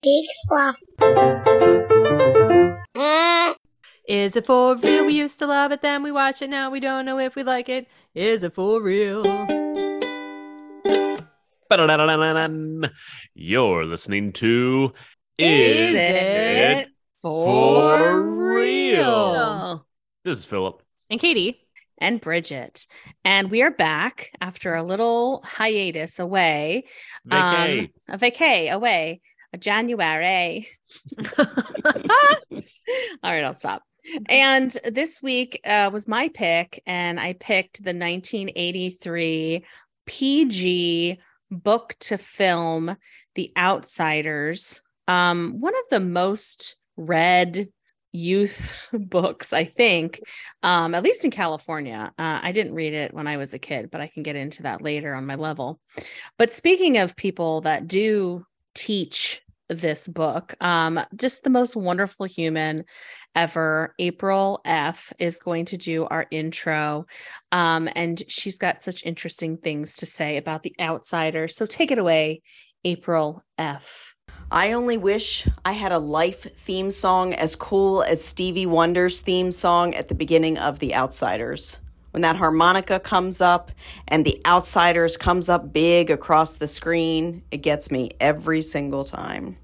Big fluff. Is it for real? We used to love it, then we watch it. Now we don't know if we like it. Is it for real? You're listening to Is Is, it for real? Oh. This is Philip. And Katie. And Bridget. And we are back after a little hiatus away. Vacay. Um, a vacay away. A January. All right, I'll stop. And this week uh, was my pick, and I picked the 1983 PG book to film, The Outsiders. Um, one of the most read youth books, I think, um, at least in California. Uh, I didn't read it when I was a kid, but I can get into that later on my level. But speaking of people that do teach this book, um, just the most wonderful human ever. April F is going to do our intro. Um, and she's got such interesting things to say about the outsider. So take it away, April F. I only wish I had a life theme song as cool as Stevie Wonder's theme song at the beginning of The Outsiders. When that harmonica comes up and The Outsiders comes up big across the screen, it gets me every single time.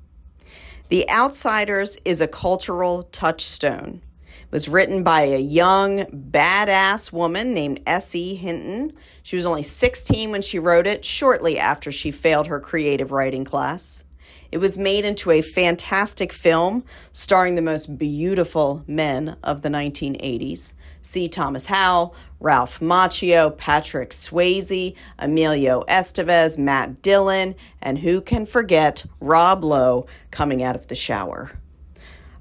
The Outsiders is a cultural touchstone. It was written by a young, badass woman named S.E. Hinton. She was only 16 when she wrote it, shortly after she failed her creative writing class. It was made into a fantastic film starring the most beautiful men of the 1980s. C. Thomas Howell, Ralph Macchio, Patrick Swayze, Emilio Estevez, Matt Dillon, and who can forget Rob Lowe coming out of the shower.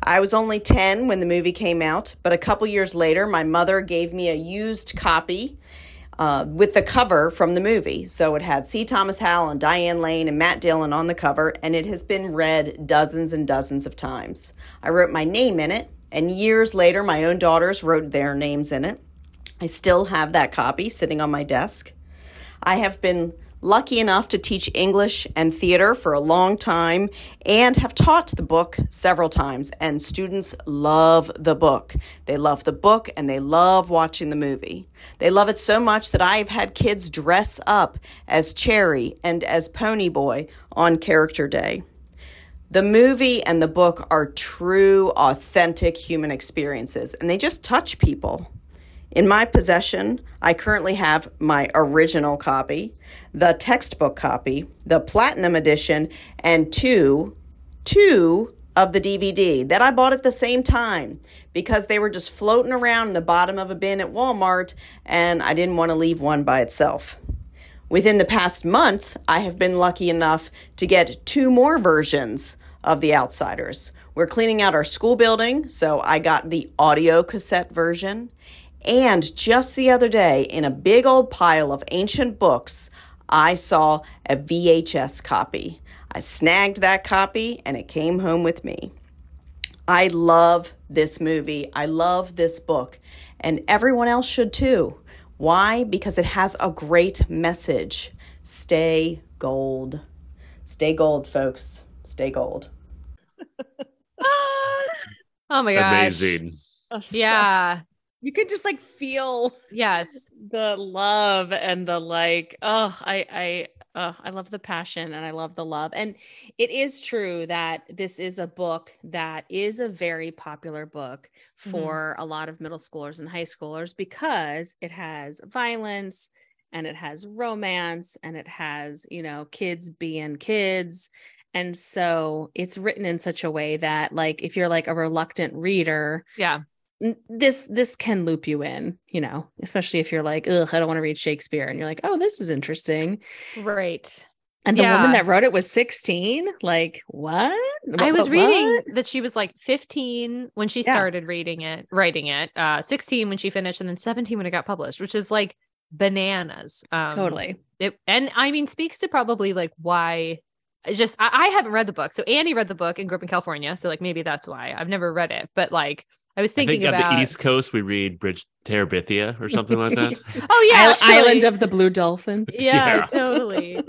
I was only 10 when the movie came out, but a couple years later, my mother gave me a used copy uh, with the cover from the movie. So it had C. Thomas Howell and Diane Lane and Matt Dillon on the cover, and it has been read dozens and dozens of times. I wrote my name in it, and years later, my own daughters wrote their names in it. I still have that copy sitting on my desk. I have been lucky enough to teach English and theater for a long time and have taught the book several times. And students love the book. They love the book and they love watching the movie. They love it so much that I've had kids dress up as Cherry and as Ponyboy on character day. The movie and the book are true, authentic human experiences, and they just touch people. In my possession, I currently have my original copy, the textbook copy, the platinum edition, and two, two of the DVD that I bought at the same time because they were just floating around in the bottom of a bin at Walmart and I didn't want to leave one by itself. Within the past month, I have been lucky enough to get two more versions of The Outsiders. We're cleaning out our school building, so I got the audio cassette version. And just the other day, in a big old pile of ancient books, I saw a VHS copy. I snagged that copy and it came home with me. I love this movie. I love this book, and everyone else should too. Why? Because it has a great message. Stay gold. Stay gold, folks. Stay gold. Oh my gosh. Amazing. Yeah. You could just like feel Yes. the love and the like oh i i uh, i love the passion and i love the love and it is true that this is a book that is a very popular book for a lot of middle schoolers and high schoolers because it has violence and it has romance and it has you know kids being kids and so it's written in such a way that like if you're like a reluctant reader Yeah. This this can loop you in, you know, especially if you're like, ugh, I don't want to read Shakespeare, and you're like, oh, this is interesting. Right. And the woman that wrote it was 16. Like, what? I was what- reading what? that she was like 15 when she Yeah. started reading it, writing it, uh, 16 when she finished, and then 17 when it got published, which is like bananas. Um, totally. It, and I mean, speaks to probably like why. Just I, I haven't read the book, so Annie read the book and grew up in California, so like maybe that's why I've never read it. But like I was I thinking think about on the East Coast we read Bridge Terabithia or something like that. Oh yeah, actually. Island of the Blue Dolphins. yeah, Yeah. totally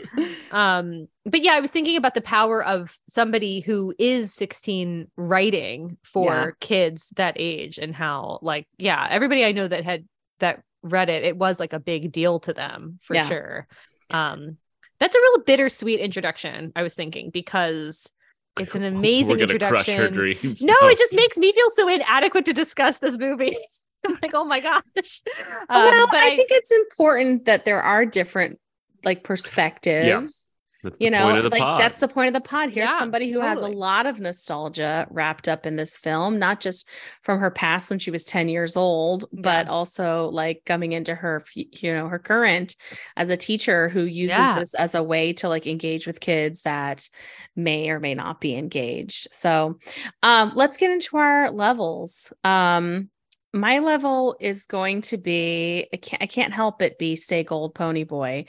um but yeah i was thinking about the power of somebody who is 16 writing for Yeah. kids that age and how like yeah everybody i know that had that read it it was like a big deal to them for Yeah. sure um that's a real bittersweet introduction i was thinking because it's an amazing We're gonna crush her introduction dreams. no it just makes me feel so inadequate to discuss this movie i'm like oh my gosh Um, well, but I, think it's important that there are different like perspectives. That's You know, point of the like pod. that's the point of the pod. Here's Yeah, somebody who has a lot of nostalgia wrapped up in this film, not just from her past when she was 10 years old, but also like coming into her, you know, her current as a teacher who uses Yeah. this as a way to like engage with kids that may or may not be engaged. So, um, let's get into our levels. Um, my level is going to be I can't, I can't help it be stay gold pony boy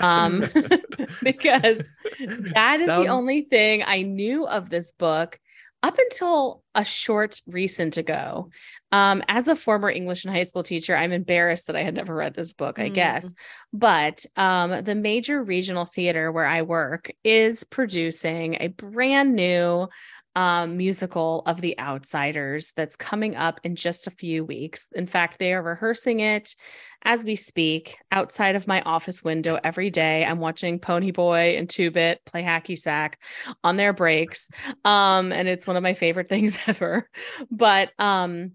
um because that is the only thing I knew of this book up until a short recent ago. Um, as a former English and high school teacher, I'm embarrassed that I had never read this book, I Mm. guess. But um, the major regional theater where I work is producing a brand new um, musical of The Outsiders that's coming up in just a few weeks. In fact, they are rehearsing it as we speak outside of my office window every day. I'm watching Pony Boy and Two Bit play hacky sack on their breaks. Um, and it's one of my favorite things ever. But um,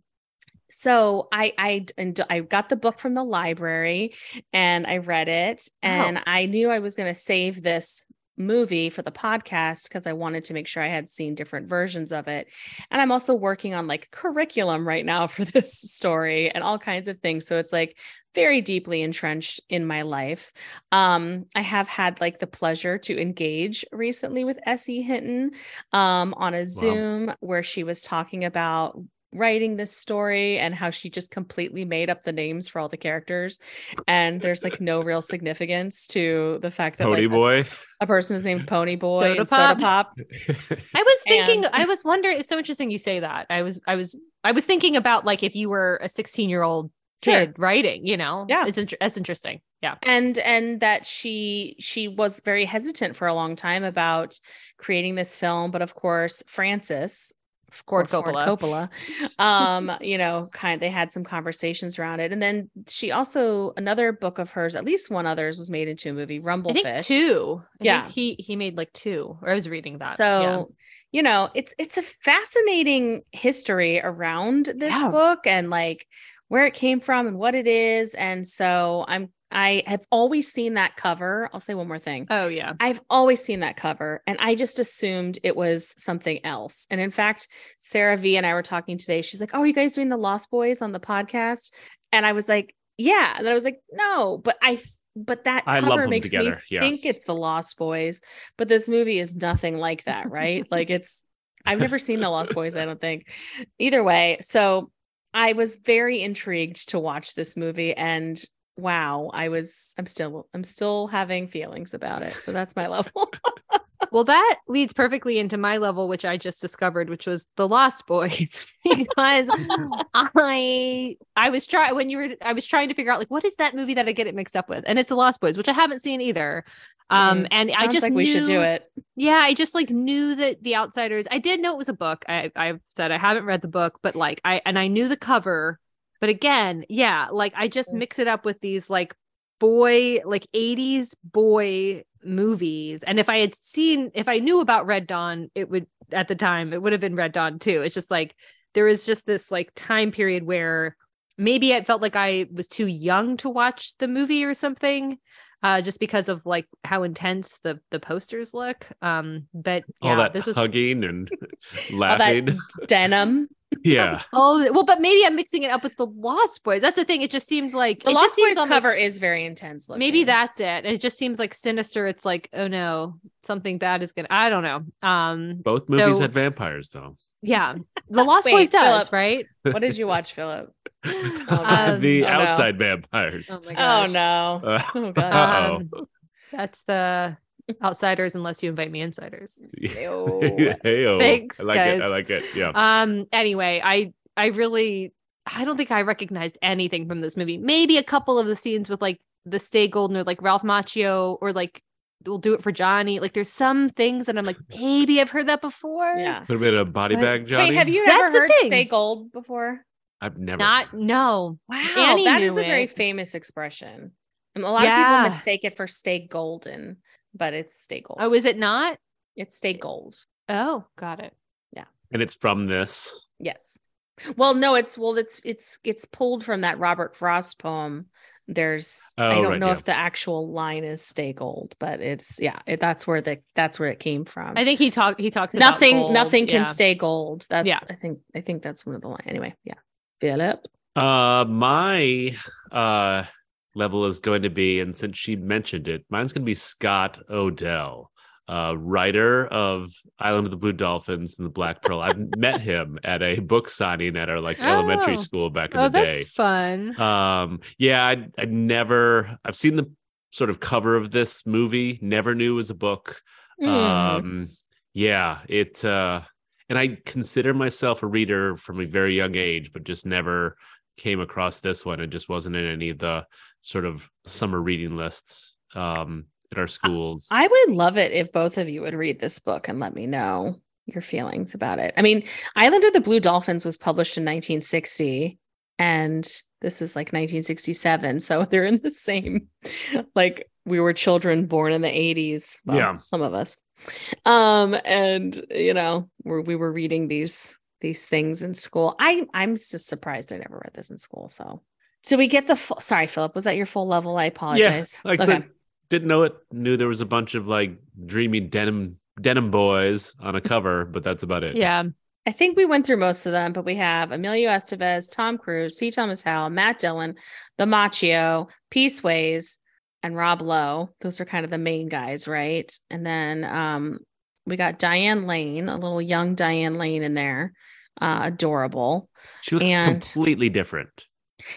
so I I and I got the book from the library and I read it and I knew I was going to save this movie for the podcast because I wanted to make sure I had seen different versions of it. And I'm also working on like curriculum right now for this story and all kinds of things. So it's like very deeply entrenched in my life. Um, I have had like the pleasure to engage recently with S.E. Hinton um, on a Zoom where she was talking about writing this story and how she just completely made up the names for all the characters and there's like no real significance to the fact that Pony like, boy. a, person is named pony boy Soda and soda Pop. pop I was thinking, And- I was wondering, it's so interesting you say that. I was, I was, I was thinking about like if you were a 16 year old Sure. kid writing, you know? Yeah. It's int- that's interesting. Yeah. and and that she she was very hesitant for a long time about creating this film but of course francis Ford or Coppola. Coppola. Um, you know, kind they had some conversations around it. And then she also another book of hers, at least one others, was made into a movie, I Rumblefish. think two. I Yeah. think he, he made like two, or I was reading that. So, yeah. you know, it's it's a fascinating history around this Yeah. book and like where it came from and what it is. And so I'm I have always seen that cover. I'll say one more thing. Oh, yeah. I've always seen that cover and I just assumed it was something else. And in fact, Sarah V and I were talking today. She's like, Oh, are you guys doing the Lost Boys on the podcast? And I was like, Yeah. And I was like, No, but I but that I cover makes together, me yeah. think it's the Lost Boys. But this movie is nothing like that, right? like it's I've never seen the Lost Boys, I don't think. Either way, so I was very intrigued to watch this movie and wow, I was I'm still I'm still having feelings about it. So that's my level. Well, that leads perfectly into my level, which I just discovered, which was the Lost Boys, because I I was trying when you were I was trying to figure out like what is that movie that I get it mixed up with, and it's the Lost Boys, which I haven't seen either. Um, Mm, and I just like we should do it. Yeah, I just like knew that The Outsiders. I did know it was a book. I I've said I haven't read the book, but like I and I knew the cover. But again, yeah, like I just mix it up with these like boy like 80s boy movies. And if I had seen if I knew about Red Dawn, it would at the time it would have been Red Dawn too. It's just like there was just this like time period where maybe it felt like I was too young to watch the movie or something uh just because of like how intense the the posters look um but yeah All that this was hugging and laughing. that denim. yeah. oh well but maybe i'm mixing it up with the lost boys that's the thing it just seemed like The it Lost just seems Boys cover is very intense looking. maybe that's it and it just seems like sinister it's like oh no something bad is gonna i don't know um Both movies So- had vampires though. Yeah the lost Wait, boys does Philip. right What did you watch, Philip? Um, the oh, no. outside vampires. oh my Oh no. Uh, Oh god. Um, that's the outsiders unless you invite me insiders Ew. Hey-o. Thanks, I like it. I like it. Yeah. um anyway i I really I don't think I recognized anything from this movie. Maybe a couple of the scenes with like the Stay Golden or like Ralph Macchio or like we'll do it for Johnny. Like there's some things that I'm like, maybe I've heard that before. Yeah. Put A bit of body But- bag, Johnny. Wait, have you That's ever the heard thing. "Stay Gold" before? I've never. Not no. Wow, Annie that is knew a very famous expression. And a lot Yeah. of people mistake it for "stay golden," but it's "stay gold." Oh, is it not? it's "stay gold." Oh, got it. Yeah. And it's from this. Yes. Well, no, it's well, it's it's it's pulled from that Robert Frost poem. There's I Oh, don't right, know yeah. if the actual line is "stay gold," but it's yeah, it, that's where the that's where it came from. I think he talked he talks about nothing gold, nothing can stay gold. That's Yeah. I think I think that's one of the line. Anyway, yeah. Philip. Uh, my uh level is going to be, and since she mentioned it, mine's going to be Scott O'Dell, uh, writer of Island of the Blue Dolphins and the Black Pearl. I've met him at a book signing at our like elementary Oh. school back in Oh, the that's day. fun. Um, yeah, I I never I've seen the sort of cover of this movie, never knew it was a book. Mm. Um, yeah, it uh and I consider myself a reader from a very young age, but just never came across this one. It just wasn't in any of the sort of summer reading lists um at our schools. I would love it if both of you would read this book and let me know your feelings about it. I mean, Island of the Blue Dolphins was published in 1960 and this is like 1967, so they're in the same like we were children born in the 80s. Well, Yeah. some of us. Um and you know, we we were reading these these things in school. I I'm just surprised I never read this in school, so so we get the full, sorry, Philip. Was that your full level? I apologize. like I Okay. Said, didn't know it. Knew there was a bunch of like dreamy denim denim boys on a cover, but that's about it. Yeah. I think we went through most of them, but we have Emilio Estevez, Tom Cruise, C. Thomas Howell, Matt Dillon, The Macchio, Peaceways, and Rob Lowe. Those are kind of the main guys, right? And then um, we got Diane Lane, a little young Diane Lane in there, uh, adorable. She looks And- completely different,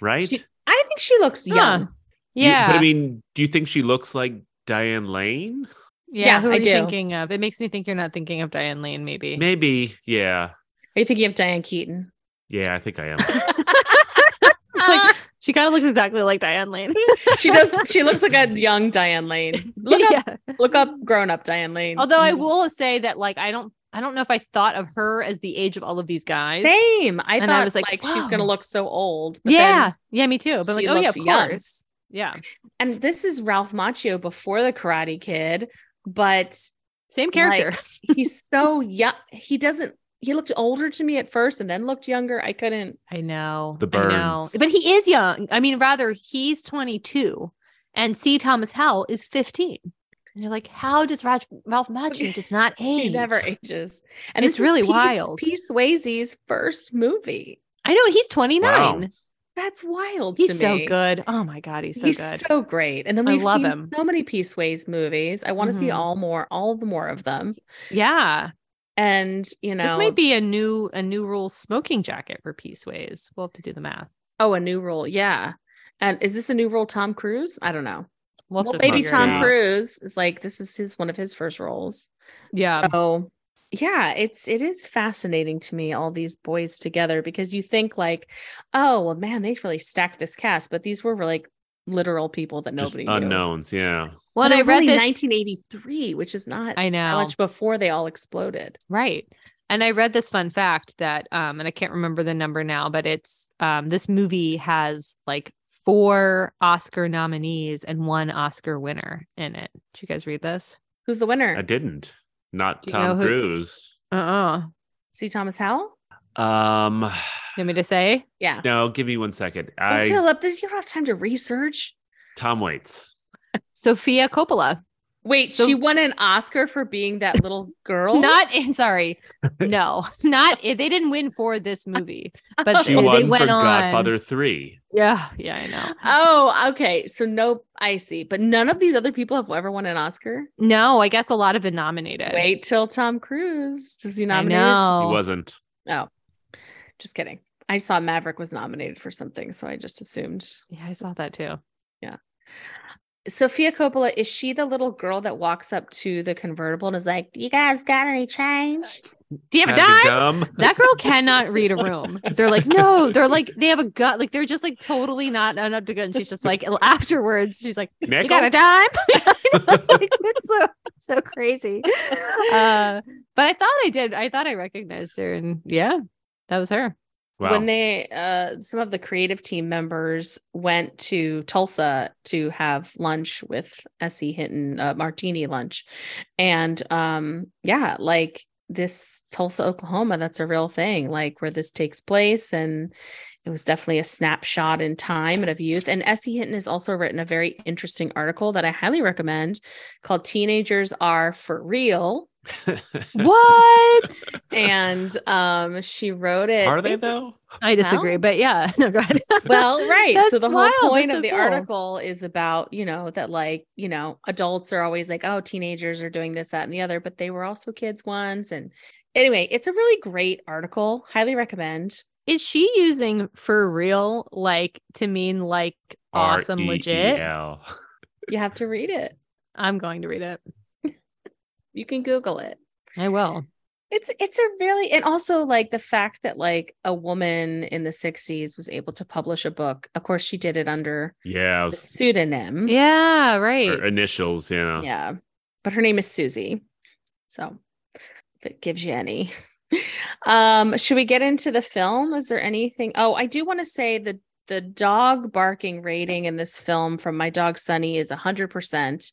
right? She- I think she looks Huh. young. You- Yeah. but I mean, do you think she looks like Diane Lane? yeah. yeah, Who are I you do. thinking of? It makes me think you're not thinking of Diane Lane, maybe. Maybe, yeah. Are you thinking of Diane Keaton? Yeah, I think I am. Like she kind of looks exactly like Diane Lane. she does. She looks like a young Diane Lane. Look up, yeah. look up, grown up Diane Lane. Although I Mm. will say that like I don't I don't know if I thought of her as the age of all of these guys. Same. I And thought I was like, like, she's gonna look so old. but yeah. then- yeah, me too. But like, oh yeah, of looked young. course. Yeah. and this is Ralph Macchio before the Karate Kid, but Same character. he's so young. He doesn't. He looked older to me at first, and then looked younger. I couldn't. I know. It's the I know. burns. But he is young. I mean, rather, he's 22 and C. Thomas Howell is 15. And you're like, how does Raj- Ralph Macchio just not age? He never ages, and It's really Pete- wild. P. Swayze's first movie. I know he's 29. Wow. That's wild. He's so good. Oh my God, he's so he's good. so great. And then we've love seen him. so many P. Swayze movies. I want to see Mhm. all more, all the more of them. yeah. And you know, This might be a new a new rule smoking jacket for P. Swayze. We'll have to do the math. oh a new role. Yeah. And is this a new role, Tom Cruise? I don't know. We'll, Well, maybe Tom. Cruise is like this is his one of his first roles. Yeah. So yeah, it's it is fascinating to me all these boys together because you think like, oh well, man, they really stacked this cast, but these were like literal people that Just nobody knew. unknowns, yeah. well, But and I read only this. 1983, which is not I that know. much before they all exploded. Right. And I read this fun fact that um and I can't remember the number now, but it's um this movie has like four Oscar nominees and one Oscar winner in it. Did you guys read this? Who's the winner? I didn't. Not Do Tom who- Cruise. Uh-uh. See Thomas Howell? Um You want me to say? Yeah. no, give me one second. Well, I Philip, this you don't have time to research. Tom Waits. Sofia Coppola. Wait, So- she won an Oscar for being that little girl. Not in sorry. No, not eh, they didn't win for this movie. But She they, won they for went on Godfather 3. Yeah, yeah, I know. Oh, okay. So no, I see. But none of these other people have ever won an Oscar. No, I guess a lot have been nominated. Wait till Tom Cruise. Does he I nominate? know. He wasn't. Oh, just kidding. I saw Maverick was nominated for something, so I just assumed. Yeah, I saw that too. Sofia Coppola is she the little girl that walks up to the convertible and is like, "You guys got any change?" Do you have a dime? That girl cannot read a room. They're like, no, they're like, they have a gut. Like, they're just like totally not up to good. And she's just like, afterwards, she's like, you got a dime? I it's like, it's so, so crazy. Uh, but I thought I did. I thought I recognized her. And yeah, that was her. Wow. when they uh some of the creative team members went to Tulsa to have lunch with S.E. Hinton uh, martini lunch. And um yeah like this Tulsa Oklahoma that's a real thing like where this takes place. And it was definitely a snapshot in time and of youth. And S.E. Hinton has also written a very interesting article that I highly recommend called Teenagers Are for Real What? and um she wrote it Are they though? I disagree, Well- but yeah. No, go ahead. well right so That's the wild. whole point That's of so the cool. article is about you know that like you know adults are always like oh teenagers are doing this that and the other but they were also kids once and anyway it's a really great article highly recommend Is she using for real, like to mean like awesome, legit? You have to read it I'm going to read it. You can google it I will. it's it's a really and also like the fact that like a woman in the 60s was able to publish a book of course she did it under Yeah, was, pseudonym Yeah, right. her initials, you know. Yeah. But her name is Susie. So if it gives you any. um, should we get into the film? Is there anything? Oh, I do want to say that the dog barking rating in this film from my dog Sunny is a hundred percent.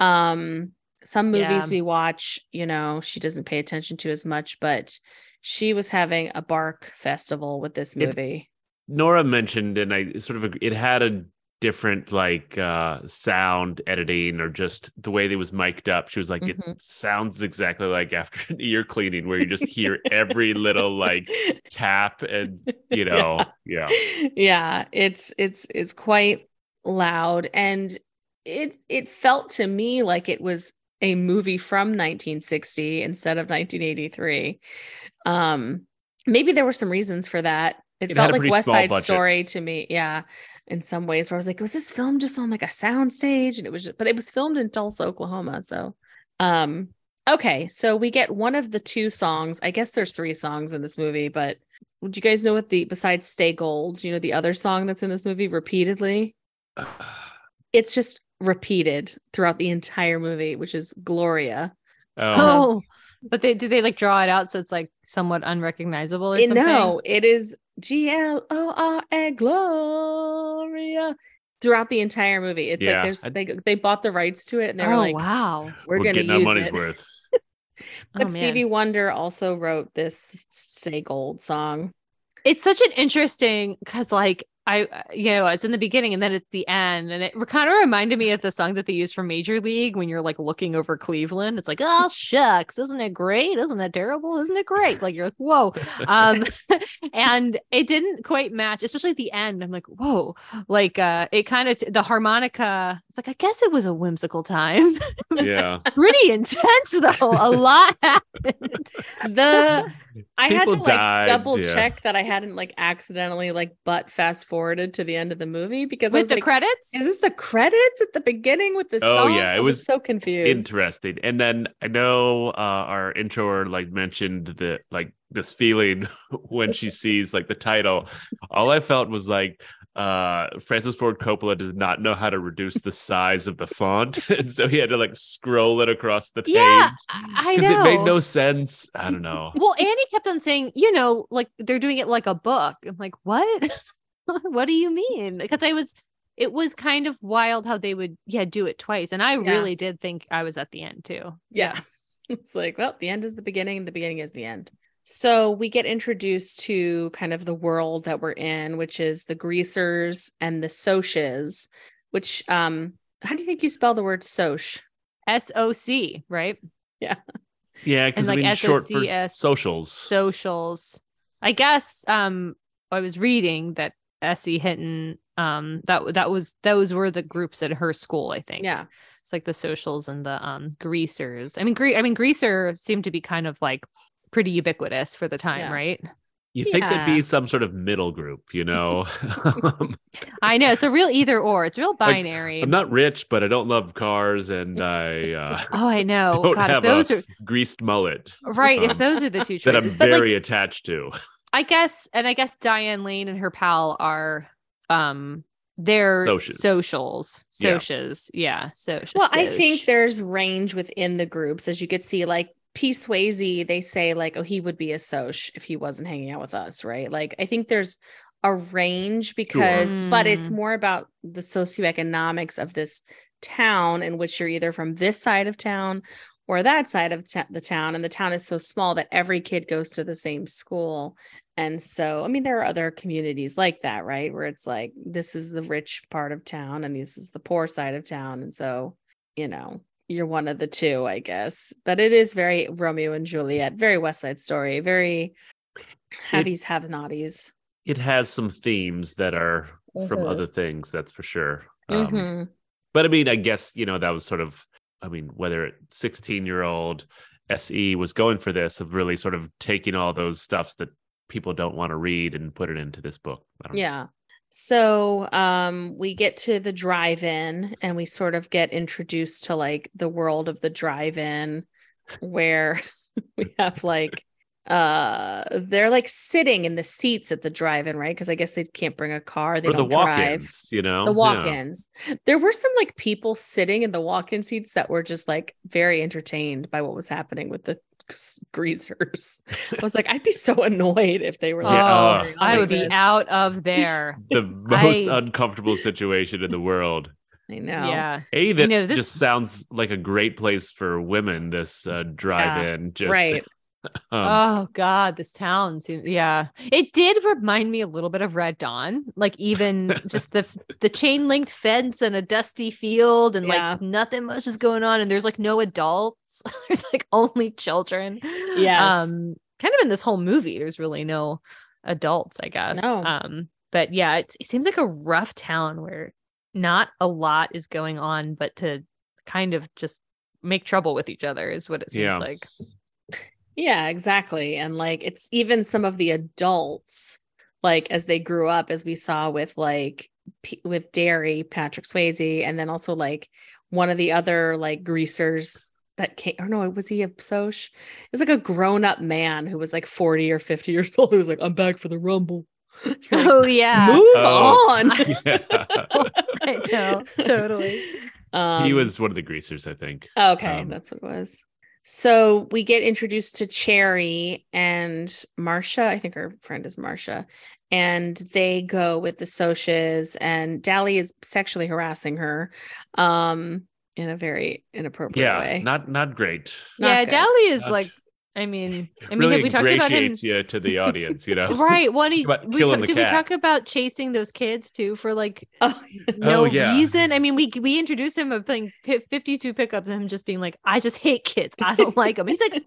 Um, some movies Yeah. we watch, you know, she doesn't pay attention to as much, but she was having a bark festival with this It- movie. Nora mentioned, and I sort of it had a different like uh sound editing or just the way that it was mic'd up. She was like, Mhm. it sounds exactly like after an ear cleaning where you just hear every little like tap and you know, yeah. yeah it's it's it's quite loud and it it felt to me like it was a movie from 1960 instead of 1983 um maybe there were some reasons for that. It, It felt like west side budget. story to me yeah in some ways where i was like was this filmed just on like a sound stage and it was just, but it was filmed in tulsa oklahoma so um okay so we get one of the two songs. I guess there's three songs in this movie but would you guys know what the besides stay gold you know the other song that's in this movie repeatedly? It's just repeated throughout the entire movie which is gloria. Oh, Oh, um, but they do they like draw it out so it's like somewhat unrecognizable or It- something? no it is g-l-o-r-a gloria throughout the entire movie. It's Yeah, like there's I- they they bought the rights to it and they were oh like wow. we're, we're gonna getting our use money's it. worth. but Oh, stevie wonder also wrote this stay gold song. It's such an interesting because like I you know it's in the beginning and then it's the end and it kind of reminded me of the song that they use for Major League when you're like looking over Cleveland. It's like oh shucks, isn't it great? Isn't it terrible? Isn't it great? Like you're like whoa, um, and it didn't quite match, especially at the end. I'm like whoa, like uh, it kind of the harmonica. It's like I guess it was a whimsical time. it was Yeah. pretty intense though. A lot happened. the I had to People like double yeah. check that I hadn't like accidentally like butt fast forwarded to the end of the movie because I With was the like, credits, is this the credits at the beginning with the Oh, song? yeah, it I was so confused. Interesting. And then I know uh, our intro like mentioned the like this feeling when she sees like the title. All I felt was like uh Francis Ford Coppola did not know how to reduce the size of the font. and so he had to like scroll it across the page. Yeah, I I Because know. it made no sense. I don't know. Well, Annie kept on saying, you know, like they're doing it like a book. I'm like, what? what do you mean? Because I was, it was kind of wild how they would, yeah, do it twice. And I Yeah. really did think I was at the end too. Yeah. It's like, well, the end is the beginning, and the beginning is the end. So we get introduced to kind of the world that we're in, which is the greasers and the Socs, which um how do you think you spell the word Soc? S O C, right? Yeah, Yeah, because like I mean short for SOCS. socials. Socials. I guess um I was reading that S.E. Hinton um that that was those were the groups at her school, I think. Yeah. It's like the socials and the um greasers. I mean, gre- I mean, greaser seemed to be kind of like pretty ubiquitous for the time, Yeah. right? You think there'd be some sort of middle group, you know? I know it's a real either or. It's real Like, binary. I'm not rich, but I don't love cars, and I uh, oh, I know. don't God, if those a are greased mullet right, if um, those are the two that I'm choices, but like very attached to. I guess, and I guess Diane Lane and her pal are um they're Socials. socials. Yeah. Socials. Yeah. Socials. Well, I think there's range within the groups, as you could see. Like P. Swayze, they say like, oh, he would be a soc if he wasn't hanging out with us, right? Like, I think there's a range because, but it's Mm. more about the socioeconomics of this town in which you're either from this side of town or that side of ta- the town, and the town is so small that every kid goes to the same school. And so, I mean, there are other communities like that, right? Where it's like, this is the rich part of town and this is the poor side of town. And so, you know, you're one of the two, I guess. But it is very Romeo and Juliet, very West Side Story, very haveys, have naughties. It has some themes that are from Mhm. other things, that's for sure. Um, Mhm. But I mean, I guess, you know, that was sort of, I mean, whether 16 year old SE was going for this of really sort of taking all those stuffs that people don't want to read and put it into this book. Don't know. Yeah. So um we get to the drive-in and we sort of get introduced to like the world of the drive-in where we have like uh they're like sitting in the seats at the drive-in, right? Because I guess they can't bring a car, they Or don't drive. walk-ins, you know? the walk-ins. There were some like people sitting in the walk-in seats that were just like very entertained by what was happening with the greasers. I was like, I'd be so annoyed if they were like, Yeah, oh, uh, I would be out of there. The most I- uncomfortable situation in the world. I know. Yeah. A, this know, this- just sounds like a great place for women, this uh, drive in. just right. um, oh God, this town seems yeah. It did remind me a little bit of Red Dawn. Like even just the the chain linked fence and a dusty field and Yeah. like nothing much is going on and there's like no adults. there's like only children. Yes. Um kind of in this whole movie, there's really no adults, I guess. No. Um, but yeah, it's, it seems like a rough town where not a lot is going on, but to kind of just make trouble with each other is what it seems Yeah. like. Yeah, exactly. And like it's even some of the adults, like as they grew up, as we saw with like P- with Darry, Patrick Swayze, and then also like one of the other like greasers that came or no, was he a soc? It was like a grown-up man who was like 40 or 50 years old. Who was like, I'm back for the rumble. You're like, Oh yeah. Move Oh. on. yeah. I know, totally. Um, he was one of the greasers, I think. Okay, Um, that's what it was. So we get introduced to Cherry and Marsha. I think her friend is Marsha. And they go with the Socs, and Dally is sexually harassing her um, in a very inappropriate way. Yeah, way. not not great. Not yeah, good. Dally is Not- like, I mean, I mean, really have we talked about him? you to the audience, you know. Right. What he, About we killing ta- the did we talk about chasing those kids too for like Oh, no yeah. reason? I mean, we we introduced him of playing pi- 52 pickups and him just being like, I just hate kids. I don't like them. He's like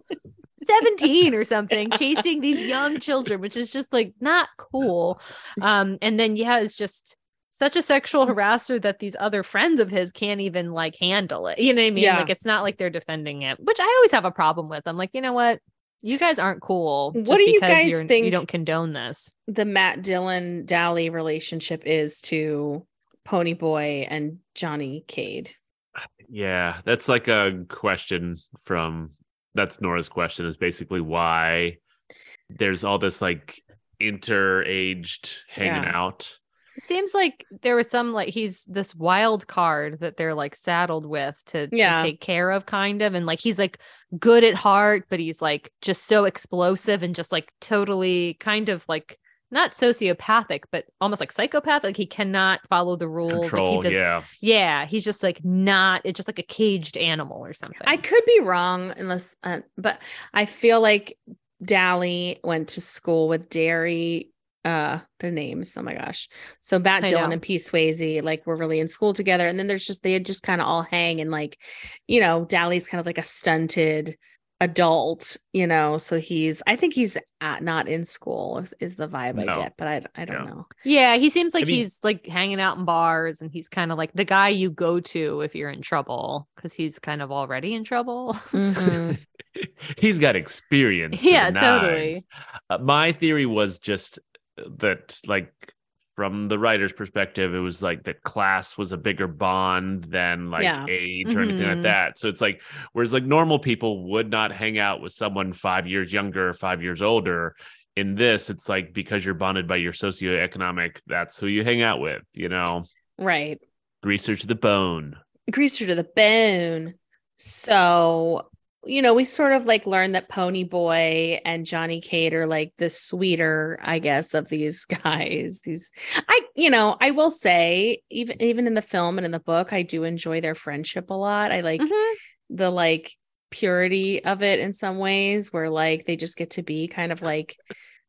17 or something, chasing these young children, which is just like not cool. Um, and then yeah, it's just such a sexual mm. harasser that these other friends of his can't even like handle it. You know what I mean? Yeah. Like it's not like they're defending it, which I always have a problem with. I'm like, you know what? You guys aren't cool. What just do you guys you're- You don't condone this. the Matt Dillon Dally relationship is to Pony Boy and Johnny Cade. Yeah, that's like a question from that's Nora's question is basically why there's all this like inter-aged hanging Yeah. out. It seems like there was some like he's this wild card that they're like saddled with to, to Yeah. take care of, kind of. And like he's like good at heart, but he's like just so explosive and just like totally kind of like not sociopathic, but almost like psychopathic. Like he cannot follow the rules. Control, like he does, yeah. yeah. He's just like not. It's just like a caged animal or something. I could be wrong, unless, uh, but I feel like Dally went to school with Darry. Uh, their names. Oh my gosh. So Matt I Dillon know. and P. Swayze like were really in school together, and then there's just they had just kind of all hang and like, you know, Dally's kind of like a stunted adult, you know. So he's, I think he's at, not in school is, is the vibe No. I get, but I, I don't No. know. Yeah, he seems like mean- he's like hanging out in bars and he's kind of like the guy you go to if you're in trouble because he's kind of already in trouble. Mhm. He's got experience. to Yeah, totally. Uh, my theory was just that, like, from the writer's perspective, it was like that class was a bigger bond than like Yeah. age or anything like Mhm. that. So it's like, whereas like normal people would not hang out with someone five years younger, or five years older. In this, it's like because you're bonded by your socioeconomic, that's who you hang out with, you know, Right. greaser to the bone. greaser to the bone. So, you know, we sort of like learned that Pony Boy and Johnny Cade are like the sweeter, I guess, of these guys. These I, you know, I will say, even even in the film and in the book, I do enjoy their friendship a lot. I like Mhm. the like purity of it in some ways where like they just get to be kind of like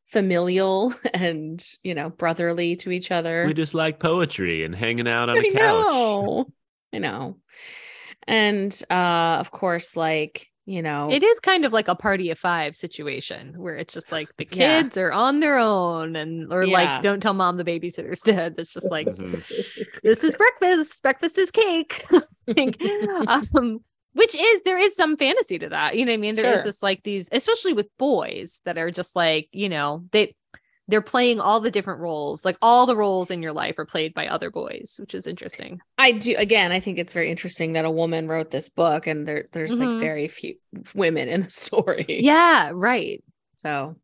familial and you know brotherly to each other We just like poetry and hanging out on I a couch. know. I know. And uh of course, like, you know, It is kind of like a party of five situation where it's just like the Yeah. kids are on their own and or Yeah. like don't tell mom the babysitter's dead. That's just like Mhm. this is breakfast. Breakfast is cake. Like, um, which is there is some fantasy to that. You know what I mean? There is Sure. this like these, especially with boys that are just like, you know, they they're playing all the different roles. Like all the roles in your life are played by other boys, which is interesting. I do again, I think it's very interesting that a woman wrote this book and there there's Mhm. like very few women in the story. Yeah, right. So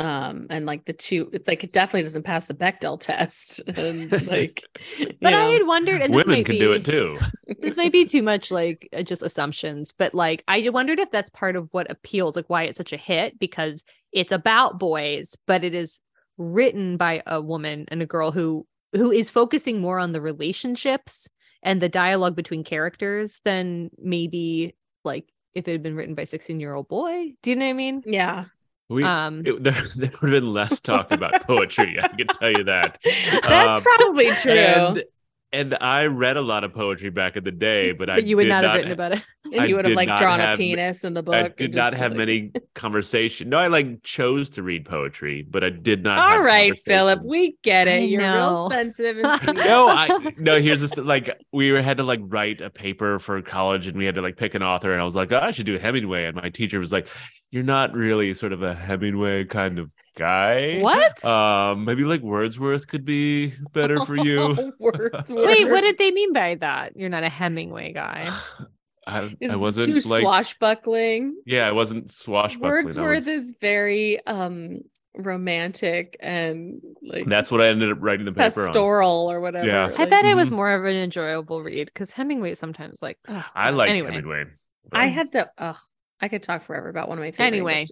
um and like the two it's like it definitely doesn't pass the Bechdel test. And like But I had wondered, and this Women might can be, do it too. this may be too much like uh, just assumptions, but like I wondered if that's part of what appeals, like why it's such a hit, because it's about boys, but it is written by a woman and a girl who who is focusing more on the relationships and the dialogue between characters than maybe like if it had been written by a 16 year old boy. Do you know what I mean? yeah. We, Um it- there, there would have been less talk about poetry. I can tell you that. That's Um, probably true. And, and I read a lot of poetry back in the day, but I you would did not have written about it. And I you would have like not drawn a penis in the book. I did not been have like- many conversation. No, I like chose to read poetry, but I did not. All have right, Philip, we get I it. You're real sensitive and no, I no. Here's this like we had to like write a paper for college, and we had to like pick an author, and I was like, oh, I should do Hemingway, and my teacher was like, you're not really sort of a Hemingway kind of guy. What? Um, maybe like Wordsworth could be better for you. Wordsworth. Wait, what did they mean by that? You're not a Hemingway guy. I, I wasn't too like swashbuckling. yeah, I wasn't swashbuckling. Wordsworth was- is very um romantic and like That's what I ended up writing the paper on. pastoral or whatever. Yeah. I Like, bet it was Mhm. more of an enjoyable read because Hemingway sometimes like ugh, I God. like anyway. Hemingway. I Um, had the oh, I could talk forever about one of my favorite. Anyway,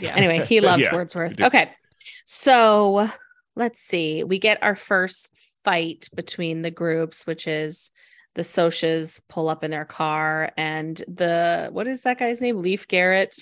Yeah. Anyway, he loved Yeah, Wordsworth. did. Okay. So let's see. We get our first fight between the groups, which is the Socias pull up in their car and the what is that guy's name? Leif Garrett.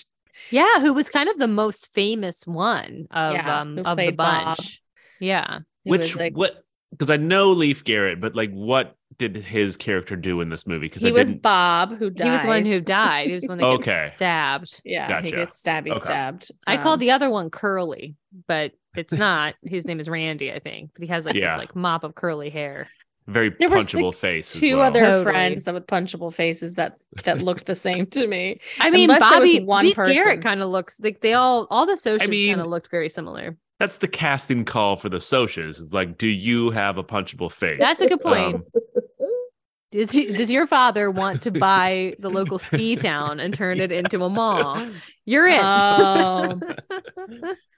Yeah, who was kind of the most famous one of Yeah, um of the played Bob. bunch. Yeah. who Which like what? Because I know Leif Garrett, but like, what did his character do in this movie? Because he I was didn't. Bob who died. He was the one who died. He was the one that Okay. gets stabbed. Yeah, he gets stabby Okay. stabbed. I Um, called the other one Curly, but it's not. His name is Randy, I think. But he has like Yeah. this like mop of curly hair. very There were, like, punchable face. as two well. other Totally. friends that with punchable faces that that looked the same to me. I mean, Unless Bobby one Beef person. Garrett kind of looks like they all all the socials mean- kind of looked very similar. That's the casting call for the socials. It's like, do you have a punchable face? That's a good point. Um, Does, does your father want to buy the local ski town and turn it into a mall? You're in. Oh,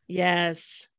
yes.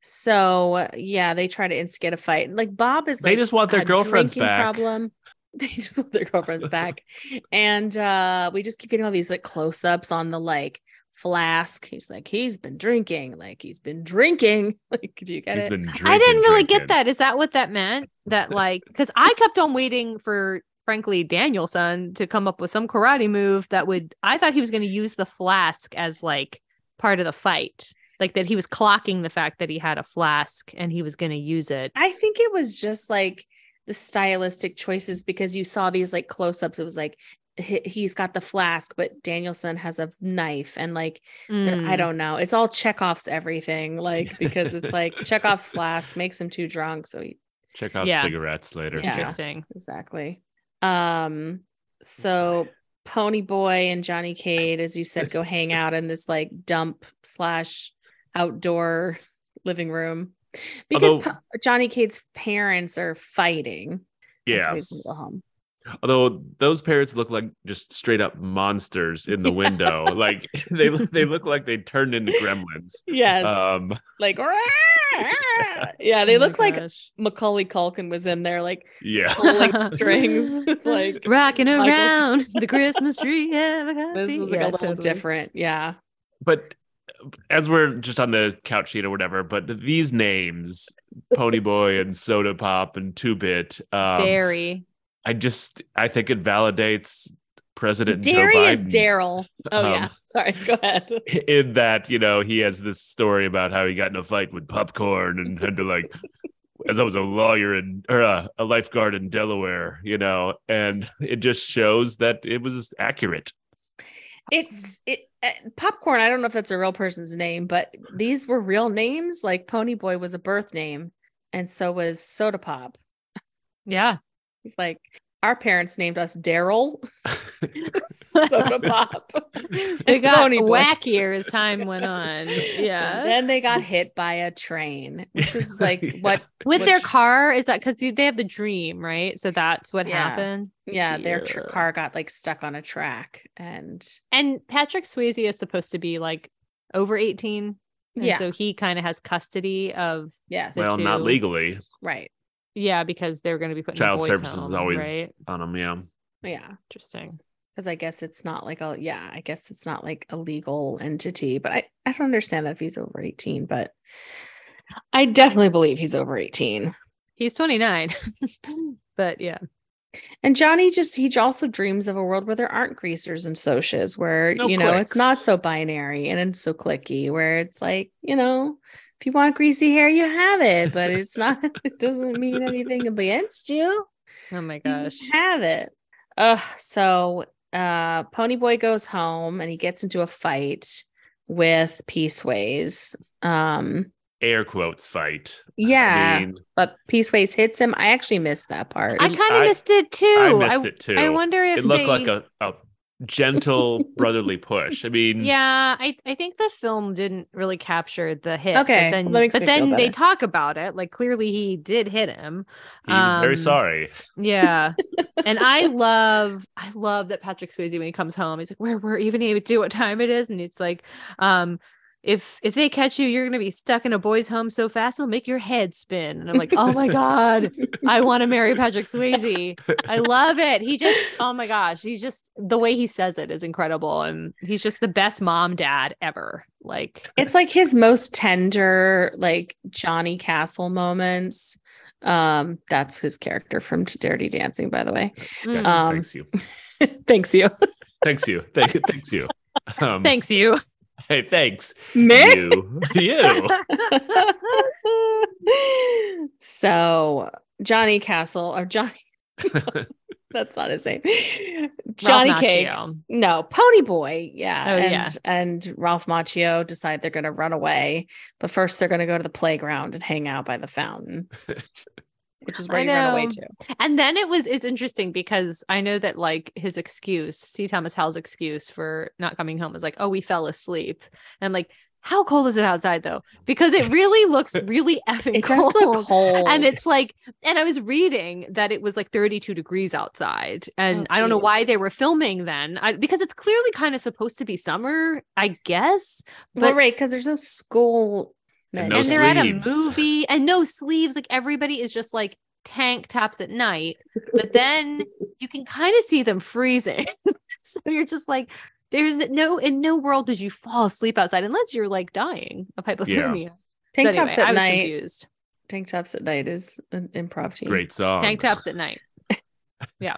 So yeah, they try to instigate a fight. Like Bob is They like just want their girlfriends back. Problem. They just want their girlfriends back, and uh we just keep getting all these like close ups on the like flask. He's like he's been drinking, like he's been drinking. Like, do you get he's it? been drinking, I didn't really drinking. get that. Is that what that meant? That like, because I kept on waiting for, frankly, Daniel-san to come up with some karate move that would. I thought he was going to use the flask as like part of the fight, like that he was clocking the fact that he had a flask and he was going to use it. I think it was just like the stylistic choices because you saw these like close ups. It was like he, he's got the flask, but Daniel-san has a knife, and like they're- I Mm. don't know. It's all Chekhov's everything, like because it's like Chekhov's flask makes him too drunk, so he Check out Yeah. cigarettes later. Yeah. Interesting. exactly. Um, so Pony Boy and Johnny Cade, as you said, go hang out in this like dump slash outdoor living room because Although- Po- Johnny Cade's parents are fighting. and so Yeah. he's gonna go home. Although those parrots look like just straight up monsters in the window. like they look- they look like they turned into gremlins. Yes, Um like yeah, they Oh look like gosh. Macaulay Culkin was in there, like yeah. pulling strings, like rocking Michael- around the Christmas tree. Yeah, this is like Yeah, a little totally. different. Yeah, But as we're just on the couch sheet or whatever, but these names, Pony Boy and Soda Pop and Two Bit, um, Darry. I just I think it validates President Joe Darius Biden Daryl. Oh yeah, Um, sorry. Go ahead. in that you know he has this story about how he got in a fight with popcorn and had to like as I was a lawyer and or a, a lifeguard in Delaware, you know, and it just shows that it was accurate. It's it uh, popcorn. I don't know if that's a real person's name, but these were real names. Like Pony Boy was a birth name, and so was Soda Pop. Yeah. He's like, our parents named us Daryl, Soda Pop. It got Pony Boy. wackier as time went on. Yeah. And then they got hit by a train, This is like Yeah. what With their which- car, is that because they have the dream, right? So that's what Yeah. happened. Yeah, their tr- car got like stuck on a track, and And Patrick Swayze is supposed to be like over 18. And yeah, So he kind of has custody of, yes, well, not legally. right, yeah, because they're going to be putting Child boys services home, is always right. on them. Yeah. yeah. Interesting. because I guess it's not like a yeah, I guess it's not like a legal entity, but I I don't understand that if he's over 18, but I definitely believe he's over 18. He's 29. but yeah. And Johnny just he also dreams of a world where there aren't greasers and Socs, where No you know it's not so binary and it's so clicky, where it's like, you know, if you want greasy hair, you have it, but it's not it doesn't mean anything against you. Oh my You gosh. have it. Ugh. So uh Pony Boy goes home and he gets into a fight with P. Swayze. Um Air quotes fight. yeah, I mean, but P. Swayze hits him. I actually missed that part. I kind of missed it too. I missed it too. I wonder if it looked they... like a, a gentle brotherly push. I mean, Yeah, I, I think the film didn't really capture the hit. but Okay, then, that makes but me feel then they talk about it. Like clearly he did hit him. he was very Um, sorry. Yeah. and I love I love that Patrick Swayze when he comes home, he's like, Where we're even able to do what time it is. And it's like, um, if if they catch you, you're gonna be stuck in a boy's home so fast it'll make your head spin. And I'm like, oh my god, I want to marry Patrick Swayze. I love it. He just, oh my gosh, he's just the way he says it is incredible, and he's just the best mom dad ever. Like, it's like his most tender, like Johnny Castle moments. Um, that's his character from Dirty Dancing, by the way. mm, Um, thanks you. Thanks you. Thanks you. Thank you. Thanks you. Um, thanks you. Hey, thanks. Me? You. You. so Johnny Castle or Johnny that's not his name. Johnny Macchio. Cakes. No, Pony Boy. Yeah. Oh, and, yeah. and Ralph Macchio decide they're gonna run away. But first they're gonna go to the playground and hang out by the fountain. Which is where I you run away know. to. And then it was it's interesting because I know that like his excuse, C. Thomas Howell's excuse for not coming home was like, oh, we fell asleep. And I'm like, how cold is it outside though? Because it really looks really effing It cold. does look cold. And it's like, and I was reading that it was like 32 degrees outside. And Oh, I don't know why they were filming then. I, because it's clearly kind of supposed to be summer, I guess. well, but- right, because there's no school. And no and they're at a movie and no sleeves. Like everybody is just like tank tops at night, but then you can kind of see them freezing. so you're just like, there's no in no world did you fall asleep outside unless you're like dying of hypothermia. Tank So tops anyway, I at was night. confused. Tank tops at night is an improv team. Great song. Tank tops at night. Yeah.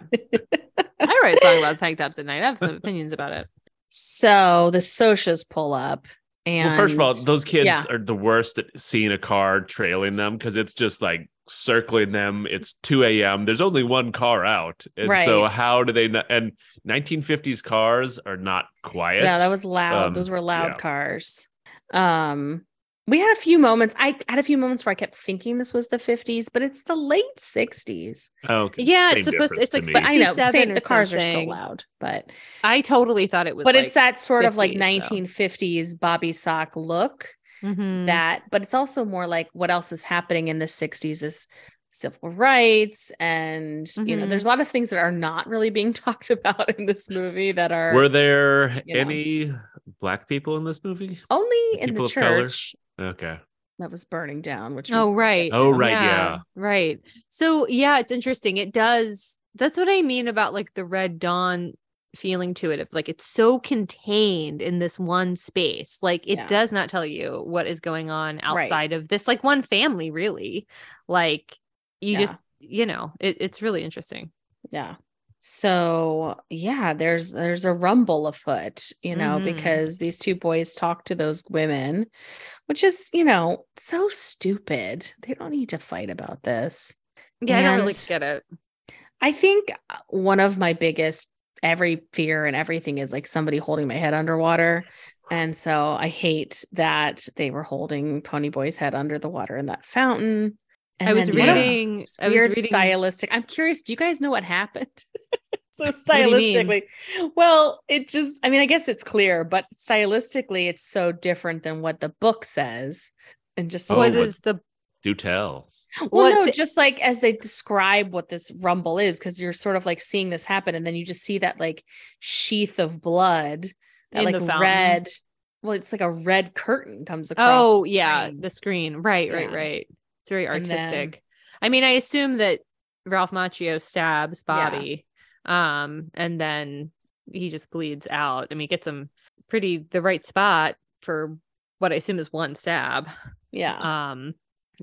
I write a song about tank tops at night. I have some opinions about it. So the Socs pull up, and Well, first of all, those kids yeah. are the worst at seeing a car trailing them because it's just like circling them. It's 2 a.m. There's only one car out. And so how do they not and 1950s cars are not quiet. Yeah, that was loud. Um, Those were loud yeah. cars. Um, we had a few moments. I had a few moments where I kept thinking this was the 50s, but it's the late 60s. Oh, okay. Yeah, Same it's supposed- difference it's like to me. I know same, or the cars are so loud, but I totally thought it was. but like, it's that sort of like 50s though. 1950s Bobby sock look Mhm. that, but it's also more like what else is happening in the 60s is civil rights and you know there's a lot of things that are not really being talked about in this movie that are Were there you know. any black people in this movie? only in the of color? church Okay. that was burning down which Oh right. Oh, right, yeah. Right. So yeah, it's interesting. It does that's what I mean about like the Red Dawn feeling to it of like it's so contained in this one space. Like it Yeah. does not tell you what is going on Right. outside of this like one family, really. Like you Yeah. just you know, it, it's really interesting. Yeah. So yeah, there's there's a rumble afoot, you know, Mhm. because these two boys talk to those women, which is, you know, so stupid. They don't need to fight about this. Yeah, I don't really get it. I think uh, one of my biggest every fear and everything is like somebody holding my head underwater. And so I hate that they were holding Ponyboy's head under the water in that fountain. And I was then, reading I was weird reading stylistic. I'm curious, do you guys know what happened? so do you stylistically, well, it just I mean, I guess it's clear, but stylistically it's so different than what the book says. And just Oh, what what- is the Do tell. well, no, just like as they describe what this rumble is, because you're sort of like seeing this happen, and then you just see that like sheath of blood, that like red. Well, it's like a red curtain comes across. Oh the yeah, the screen. Right, right, Yeah. right. It's very And then- artistic. I mean, I assume that Ralph Macchio stabs Yeah. Bobby, um, and then he just bleeds out. I mean, gets him pretty the right spot for what I assume is one stab. yeah. Um,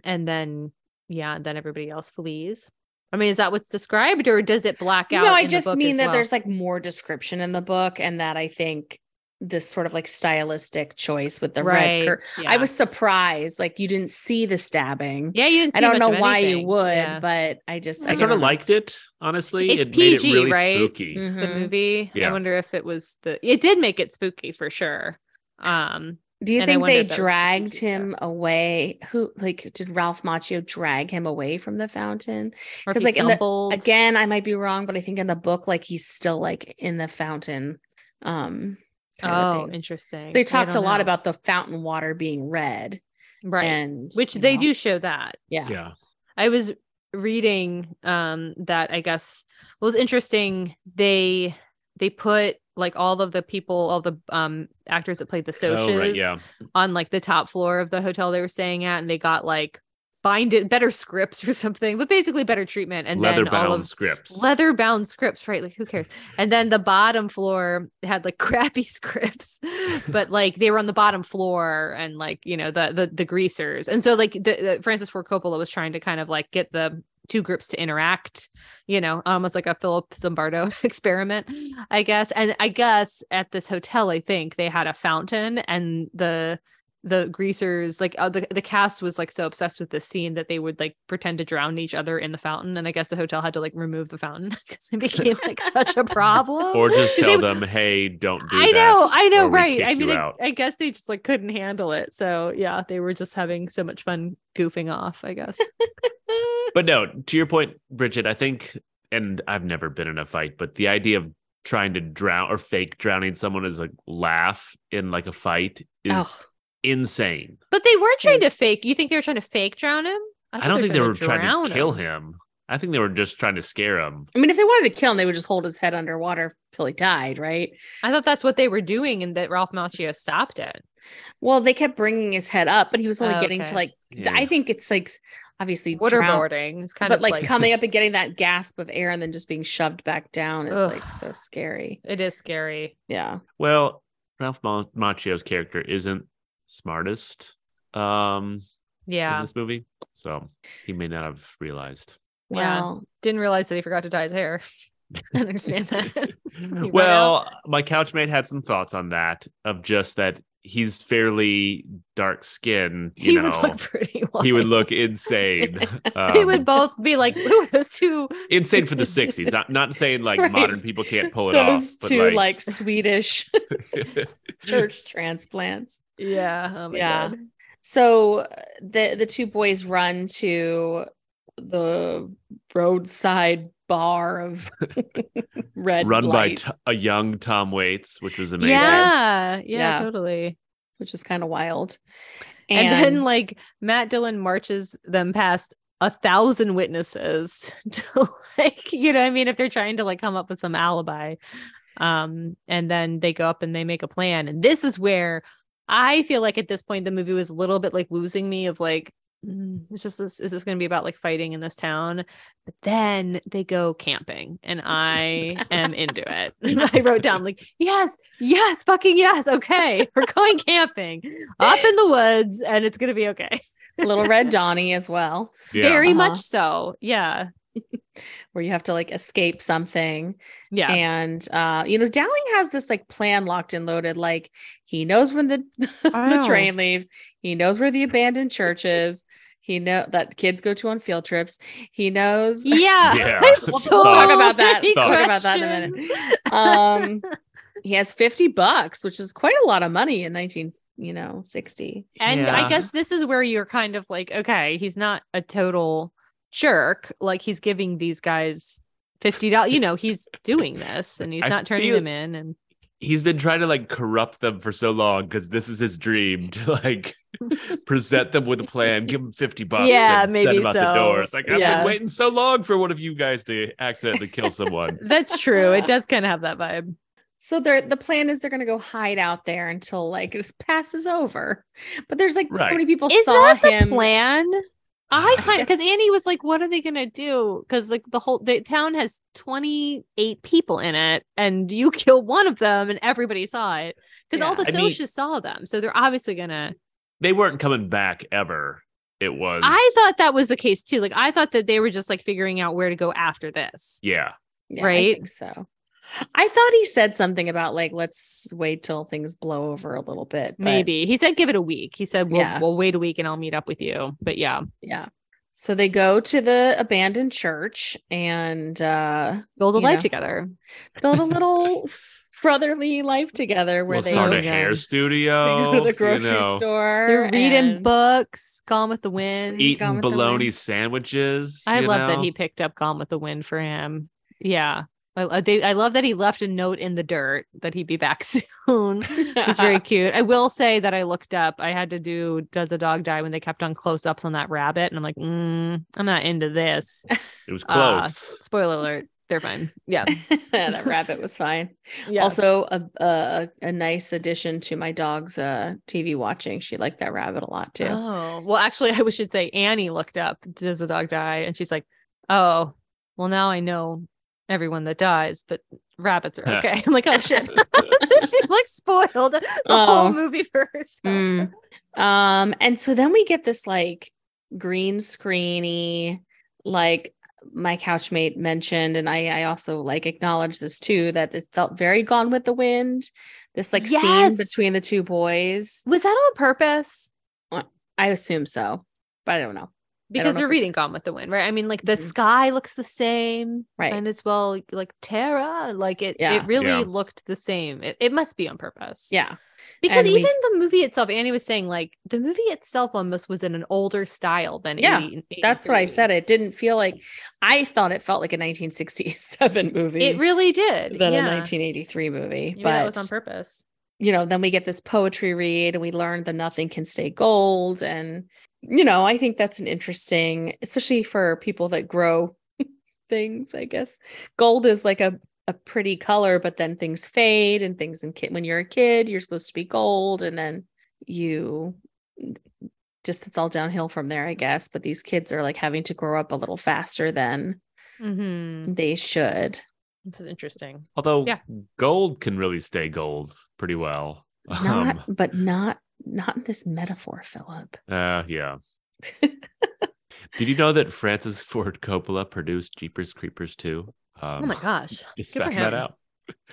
and then yeah, then everybody else flees. I mean, is that what's described, or does it black out? no, I just mean that well? there's like more description in the book, and that I think this sort of like stylistic choice with the red right. Yeah. I was surprised, like you didn't see the stabbing. yeah, you didn't. See I don't much know of why you would, Yeah. but I just I I sort of liked it, honestly. It's it made it PG, really right? spooky. the Mhm. movie. I wonder if it was the. It did make it spooky for sure. Um, Do you think they if that was the dragged PG him away? Who like did Ralph Macchio drag him away from the fountain? or if 'Cause, he like, in the- stumbled. Again, I might be wrong, but I think in the book, like he's still like in the fountain. Um kind of Oh, thing. interesting. So they talked a lot know. about the fountain water being red. right, And which they know, do show that. Yeah. Yeah. I was reading um that I guess was interesting. They they put like all of the people, all the um actors that played the Socs Oh, right. Yeah. on like the top floor of the hotel they were staying at, and they got like binded better scripts or something, but basically better treatment. And Leather then all bound of scripts. leather bound scripts, right? Like who cares? And then the bottom floor had like crappy scripts, but like they were on the bottom floor and like you know the the the greasers. And so like the, the Francis Ford Coppola was trying to kind of like get the two groups to interact, you know, um, almost like a Philip Zimbardo experiment, I guess. And I guess at this hotel, I think they had a fountain and the the greasers like uh, the, the cast was like so obsessed with this scene that they would like pretend to drown each other in the fountain and i guess the hotel had to like remove the fountain because it became like such a problem Or just tell they- them, hey, don't do I that. know, I know, right. I mean, I. I guess they just like couldn't handle it. So yeah, they were just having so much fun goofing off, I guess. But no, to your point, Bridget, I think, and I've never been in a fight, but the idea of trying to drown or fake drowning someone as a laugh in like a fight is. Insane. But they weren't trying to fake. You think they were trying to fake drown him? I, thought don't think they were to trying to kill him. I think they were just trying to scare him. I mean, if they wanted to kill him, they would just hold his head underwater till he died, right? I thought that's what they were doing, and that Ralph Macchio stopped it. Well, they kept bringing his head up, but he was only Oh, getting okay. to like. Yeah. I think it's like s- obviously drown- Waterboarding is kind but of like, like, coming up and getting that gasp of air and then just being shoved back down is like so scary. it is scary. Yeah. Well, Ralph Ma- Macchio's character isn't smartest um yeah in Yeah, this movie, so he may not have realized. Yeah. Well, didn't realize that he forgot to dye his hair. I understand that. well, my couchmate had some thoughts on that of just that he's fairly dark skinned. he You would know, look pretty wild. he would look insane. they Um, would both be like, "Ooh, those two insane for the '60s. Not not saying like Right. modern people can't pull it Those off, but two like, like, Swedish church transplants. Yeah. Oh my Yeah. god. So uh, the the two boys run to the roadside bar of red run by light, t- a young Tom Waits, which was amazing. Yeah, yeah, Yeah. totally. which is kind of wild. And, then like Matt Dillon marches them past a thousand witnesses to like, you know, what I mean, if they're trying to like come up with some alibi. Um, and then they go up and they make a plan. And this is where I feel like at this point the movie was a little bit like losing me of like, mm, it's just this is this gonna be about like fighting in this town? But then they go camping and I am into it. I wrote down like, yes, yes, fucking yes. Okay. We're going camping up in the woods and it's gonna be okay. little red Donnie as well, Yeah. Very Uh-huh. much so. Yeah. where you have to like escape something. Yeah. And uh, you know, Dowling has this like plan locked and loaded. Like he knows when the the train leaves. He knows where the abandoned church is. He know that kids go to on field trips. He knows. yeah. Yeah. I have We'll so talk about that. We'll talk about that in a minute. Um, he has fifty bucks, which is quite a lot of money in nineteen, you know, sixty. And Yeah. I guess this is where you're kind of like, okay, he's not a total jerk. Like he's giving these guys fifty dollars. You know, he's doing this and he's I not turning feel- them in. And he's been trying to like corrupt them for so long because this is his dream to like present them with a plan, give them 50 bucks, Yeah, and send maybe them out the so. door. It's like, I've Yeah. been waiting so long for one of you guys to accidentally kill someone. that's true. It does kind of have that vibe. So they're the plan is they're gonna go hide out there until like this passes over. But there's like so many people Is saw that the him. plan? I I kind of because Annie was like, "What are they gonna do?" Because like the whole the town has twenty eight people in it, and you kill one of them, and everybody saw it because all Yeah. the I mean- Socs saw them, so they're obviously gonna. They weren't coming back ever. It was. I thought that was the case too. Like I thought that they were just like figuring out where to go after this. Yeah. Yeah, I right? think so. I thought he said something about like let's wait till things blow over a little bit. but Maybe he said give it a week. He said we'll Yeah. we'll wait a week and I'll meet up with you. But yeah, yeah. So they go to the abandoned church and uh build a life know. together. build a little brotherly life together where We'll they, start go, a hair they studio. go to the you grocery know, store. They're reading and- books. Gone with the Wind. Eating Gone with the bologna Wind. sandwiches. I you love that he picked up Gone with the Wind for him. Yeah. I, I, they, I love that he left a note in the dirt that he'd be back soon. Just very cute. I will say that I looked up. I had to do Does a Dog Die when they kept on close ups on that rabbit. And I'm like, mm, I'm not into this. It was Uh, close. Spoiler alert. They're fine. Yeah. that rabbit was fine. yeah. Also, a, a a nice addition to my dog's uh, TV watching. She liked that rabbit a lot too. Oh, well, actually, I should say Annie looked up Does a Dog Die? And she's like, oh, well, now I know everyone that dies, but rabbits are okay. I'm like, oh shit. so she like spoiled the Oh. whole movie for herself. Mm. Um, and so then we get this like green screeny, like my couchmate mentioned, and I I also like acknowledge this too that it felt very Gone with the Wind. This like scene between the two boys. Was that on purpose? I assume so, but I don't know. Because you're reading Gone with the Wind, right? I mean, like the Mhm. sky looks the same, Right. And as well, like Tara, like it, Yeah. it really Yeah. looked the same. It, it must be on purpose. Yeah, Because And we- even the movie itself, Annie was saying, like the movie itself almost was in an older style than Yeah, 80 that's what I said. It didn't feel like I thought it felt like a 1967 movie. It really did. than yeah. a 1983 movie. Maybe but that was on purpose. you know, then we get this poetry read and we learn that nothing can stay gold. And, you know, I think that's an interesting, especially for people that grow things, I guess. Gold is like a, a pretty color, but then things fade and things in kid when you're a kid, you're supposed to be gold, and then you just it's all downhill from there, I guess. But these kids are like having to grow up a little faster than Mm-hmm. they should. This is interesting. Although Yeah. gold can really stay gold pretty well. Not, Um, but not not in this metaphor, Philip. uh, yeah. Did you know that Francis Ford Coppola produced Jeepers Creepers too? Um, oh my gosh. Just Good for found that out.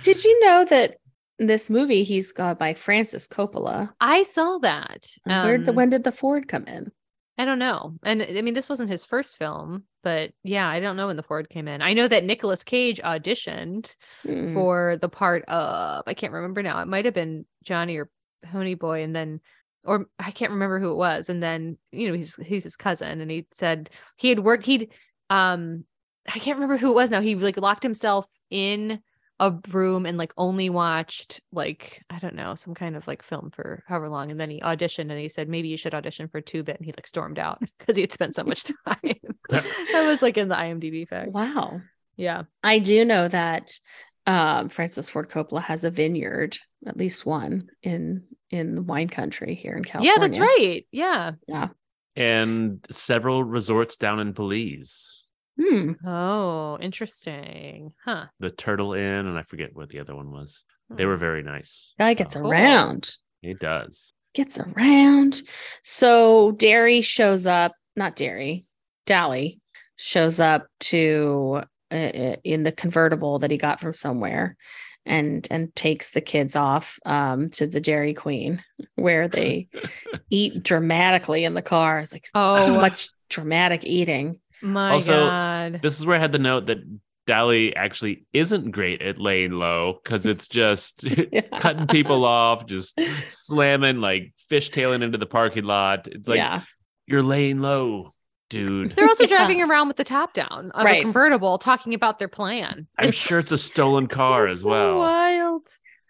Did you know that this movie he's got by Francis Coppola. I saw that. And Where the Um, when did the Ford come in? I don't know. And I mean, this wasn't his first film, but yeah, I don't know when the Ford came in. I know that Nicolas Cage auditioned Mm. for the part of I can't remember now. It might have been Johnny or Pony Boy, and then or I can't remember who it was. And then you know he's he's his cousin, and he said he had worked. He'd um I can't remember who it was now. He like locked himself in a room and like only watched like I don't know some kind of like film for however long, and then he auditioned and he said maybe you should audition for Two Bit, and he like stormed out because he had spent so much time. that was like in the IMDb fact. Wow. Yeah. I do know that um, Francis Ford Coppola has a vineyard, at least one in in the wine country here in California. Yeah, that's right. Yeah. Yeah, and several resorts down in Belize. Hmm. Oh, interesting. Huh. The Turtle Inn, and I forget what the other one was. They were very nice. Guy gets Uh, around. It does. Gets around. So Darry shows up, not Darry, Dally shows up to uh, in the convertible that he got from somewhere and and takes the kids off um to the Dairy Queen where they eat dramatically in the car. It's like so Oh. much dramatic eating. My Also, God. This is where I had the note that Dally actually isn't great at laying low because it's just cutting people off, just slamming like fishtailing into the parking lot. It's like yeah. you're laying low, dude. They're also Yeah. driving around with the top down of Right. a convertible, talking about their plan. I'm sure it's a stolen car It's as so well. Wild.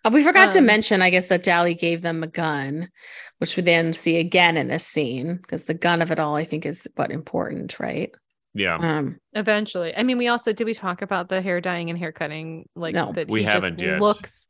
Uh, We forgot to Um, mention, I guess, that Dally gave them a gun, which we then see again in this scene because the gun of it all, I think, is what important, right? Yeah. Um, Eventually. I mean, we also did we talk about the hair dyeing and hair cutting? Like No. that We he haven't just yet. looks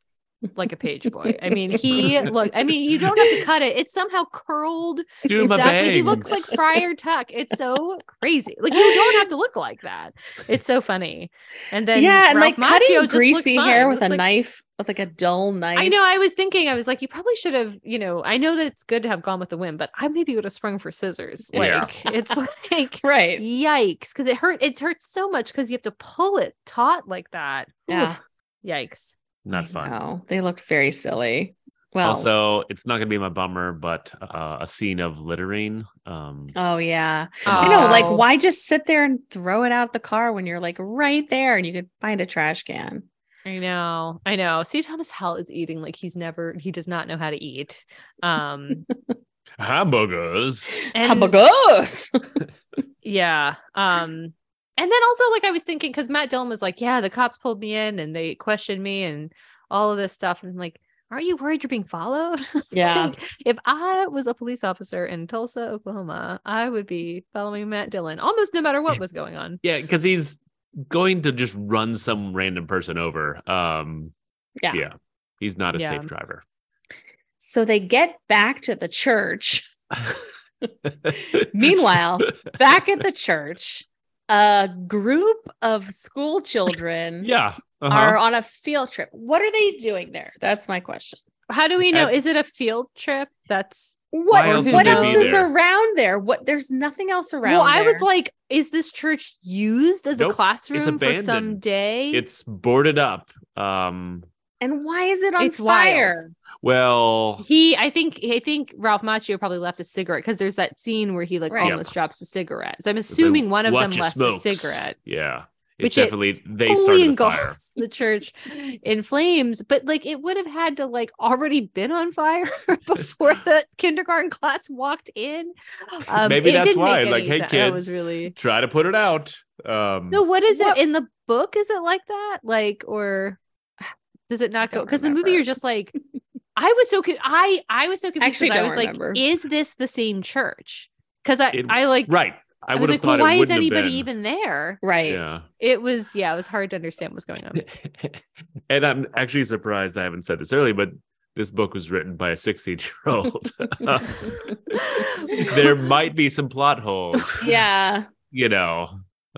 like a page boy. I mean, he look I mean, you don't have to cut it. It's somehow curled. Dude, my exactly. He looks like bangs. Friar Tuck. It's so crazy. Like you don't have to look like that. It's so funny. And then yeah, and like cutting Macchio just greasy hair with a like- knife, with like a dull knife. I know. I was thinking, I was like, you probably should have, you know, I know that it's good to have gone with the wind, but I maybe would have sprung for scissors. Yeah. Like it's like Right. yikes. Cause it hurt, it hurts so much because you have to pull it taut like that. Yeah. Oof. Yikes. Not fun. No, they looked very silly. Well, also, it's not going to be my bummer, but uh, a scene of littering. Um, oh yeah. Come I know, on. like, Oh. why just sit there and throw it out the car when you're like right there and you could find a trash can? I know. I know. C. Thomas Howell is eating like he's never, he does not know how to eat. Um, hamburgers. and Hamburgers. Yeah. Um and then also like I was thinking cuz Matt Dillon was like, "Yeah, the cops pulled me in and they questioned me and all of this stuff." And I'm like, "Aren't you worried you're being followed?" Yeah. If I was a police officer in Tulsa, Oklahoma, I would be following Matt Dillon almost no matter what was going on. Yeah, because he's going to just run some random person over. Um, Yeah. yeah, he's not a Yeah. safe driver. So they get back to the church. Meanwhile, back at the church, a group of school children yeah, uh-huh. are on a field trip. What are they doing there? That's my question. How do we know? At- Is it a field trip? That's What else what else is there? around there? What there's nothing else around. well, I was like, is this church used as a classroom for some day? it's boarded up. Um, and why is it on It's wild. fire? Well, He, I think, I think Ralph Macchio probably left a cigarette because there's that scene where he like Right. almost drops the cigarette. So I'm assuming one of them left smokes. a cigarette, Yeah, it Which it definitely they only started the engulfs fire. the church in flames. But like, it would have had to like already been on fire before the kindergarten class walked in. Um, Maybe it that's why, like, hey, sense. That was kids, really Try to put it out. Um, no. What is What- it in the book? Is it like that? Like, or does it not go? Because the movie, you're just like. I was so I I was so confused. Actually 'cause I don't was remember. like, is this the same church? Because I It- I like right. I, I, would was have like, thought well, why is anybody even there? Right. Yeah. It was yeah, it was hard to understand what was going on. and I'm actually surprised I haven't said this earlier, but this book was written by a 16 year old. there might be some plot holes, Yeah. you know.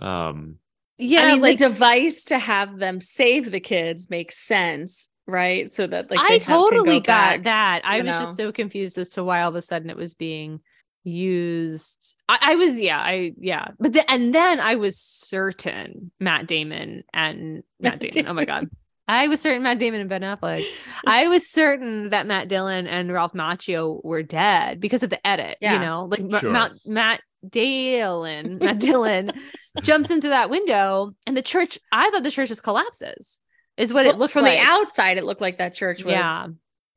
Um, Yeah, I mean, like the device to have them save the kids makes sense, right? So that like I they have- can totally go got back. that. I you was just so confused as to why all of a sudden it was being used. I, I was yeah, I yeah, but the, and then I was certain Matt Damon and Matt Matt Damon. Oh my god, I was certain Matt Damon and Ben Affleck. I was certain that Matt Dillon and Ralph Macchio were dead because of the edit. Yeah. You know, like Ma- Sure. Matt Matt Dillon, Matt Dillon jumps into that window, and the church. I thought the church just collapses. Is what it looked from like. the outside. It looked like that church was. Yeah,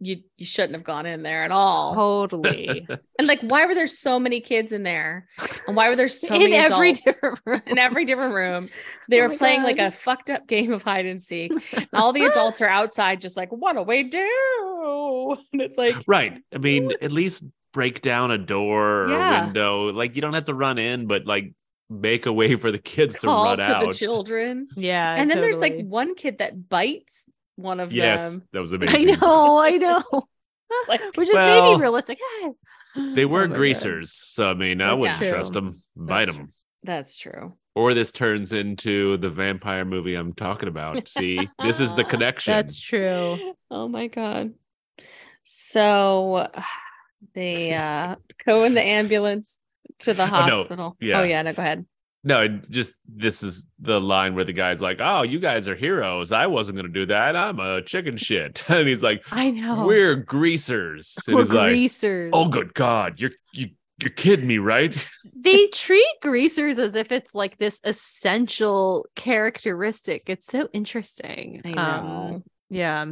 You you shouldn't have gone in there at all. totally. And like, why were there so many kids in there? And why were there so in many every adults different room. in every different room? They Oh were my playing like a fucked up game of hide and seek. And all the adults are outside, just like, what do we do? And it's like, right. I mean, at least break down a door or Yeah. a window. Like you don't have to run in, but like make a way for the kids to call run to out. the children. Yeah, and then there's like one kid that bites one of yes, them. that was amazing. I know, I know. Like, Which is Well, maybe realistic. They were Oh my God. greasers, so I mean, I That's wouldn't true. trust them. Bite That's them. that's true. Or this turns into the vampire movie I'm talking about. See, this is the connection. That's true. Oh my god. So they uh go in the ambulance to the Oh, no. hospital. Yeah. Oh yeah, no, go ahead. No, just this is the line where the guy's like, "Oh, you guys are heroes. I wasn't going to do that. I'm a chicken shit." And he's like, I know. "We're greasers." And We're he's like, greasers. "Oh, good God, you're you you're kidding me, right?" they treat greasers as if it's like this essential characteristic. It's so interesting. I Um, know. yeah.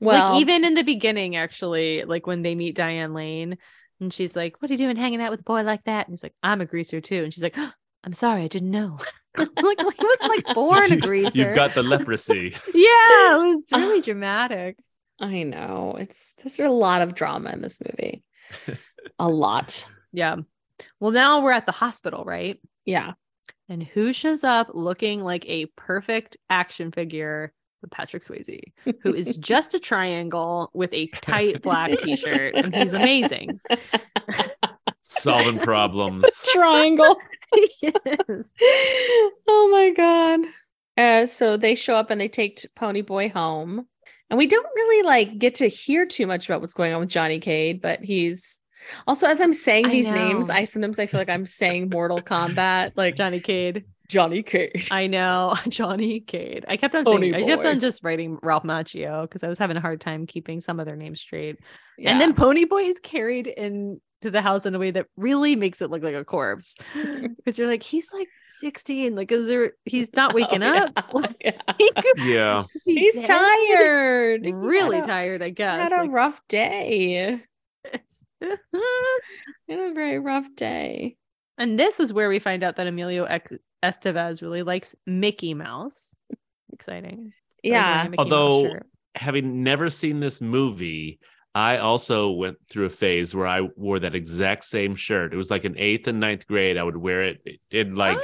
well, like even in the beginning, actually, like when they meet Diane Lane and she's like, What are you doing hanging out with a boy like that? And he's like, I'm a greaser too. And she's like, I'm sorry, I didn't know. like he wasn't like born a greaser. You've got the leprosy. yeah, it was really dramatic. I know. It's there's a lot of drama in this movie. a lot. Yeah. Well, now we're at the hospital, right? Yeah. And who shows up looking like a perfect action figure? But Patrick Swayze, who is just a triangle with a tight black t-shirt, and he's amazing. Solving problems. It's a triangle. Yes. oh my god. Uh, so they show up and they take Pony Boy home. And we don't really like get to hear too much about what's going on with Johnny Cade, but he's also as I'm saying I these names. I sometimes I feel like I'm saying Mortal Kombat, like Johnny Cade. Johnny Cade. I know Johnny Cade. I kept on Pony saying I kept boy. on just writing Ralph Macchio because I was having a hard time keeping some of their names straight. Yeah. And then Pony Boy is carried into the house in a way that really makes it look like a corpse because you're like he's like 16. Like is there? He's not oh, waking Oh, up. yeah. Like, yeah. he could yeah. be He's dead. tired. Really a- tired, I guess. Had a like- rough day. He had a very rough day. and this is where we find out that Emilio Ex- Estevez really likes Mickey Mouse. Exciting. So he's wearing a Yeah. Mickey Mouse Although having never seen this movie, I also went through a phase where I wore that exact same shirt. It was like in eighth and ninth grade. I would wear it in like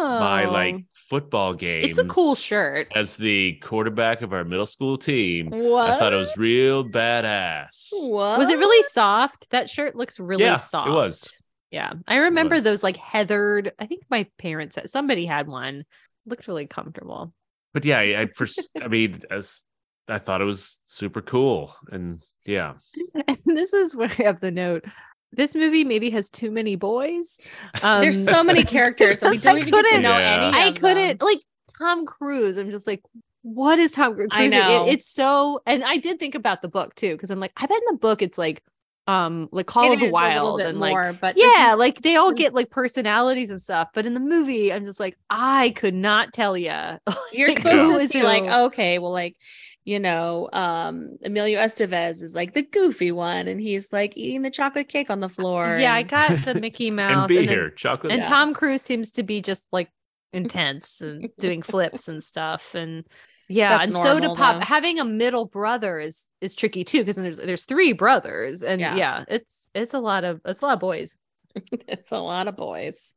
my like Oh. football games. It's a cool shirt. As the quarterback of our middle school team, What? I thought it was real badass. What? Was it really soft? That shirt looks really Yeah, it was. Yeah. I remember was. those like heathered. I think my parents had somebody had one. Looked really comfortable. But yeah, I, I first, I mean, as I thought it was super cool, and yeah, And this is where I have the note. This movie maybe has too many boys. There's Um, so many characters and we because I don't even get to couldn't- know Yeah. any I of couldn't them. like Tom Cruise. I'm just like, what is Tom Cruise? I It- know. it's so, and I did think about the book too, because I'm like, I bet in the book it's like, um, like Call It of the is a little Wild and like, more, but yeah, like they all get like personalities and stuff. But in the movie, I'm just like, I could not tell you. you're supposed to see like, okay, well, like, you know, um, Emilio Estevez is like the goofy one, and he's like eating the chocolate cake on the floor. yeah, I got the Mickey Mouse and be then- here, chocolate. and Yeah. Tom Cruise seems to be just like intense and doing flips and stuff and yeah That's and so to pop though. having a middle brother is is tricky too because there's there's three brothers and Yeah. yeah. it's it's a lot of it's a lot of boys it's a lot of boys.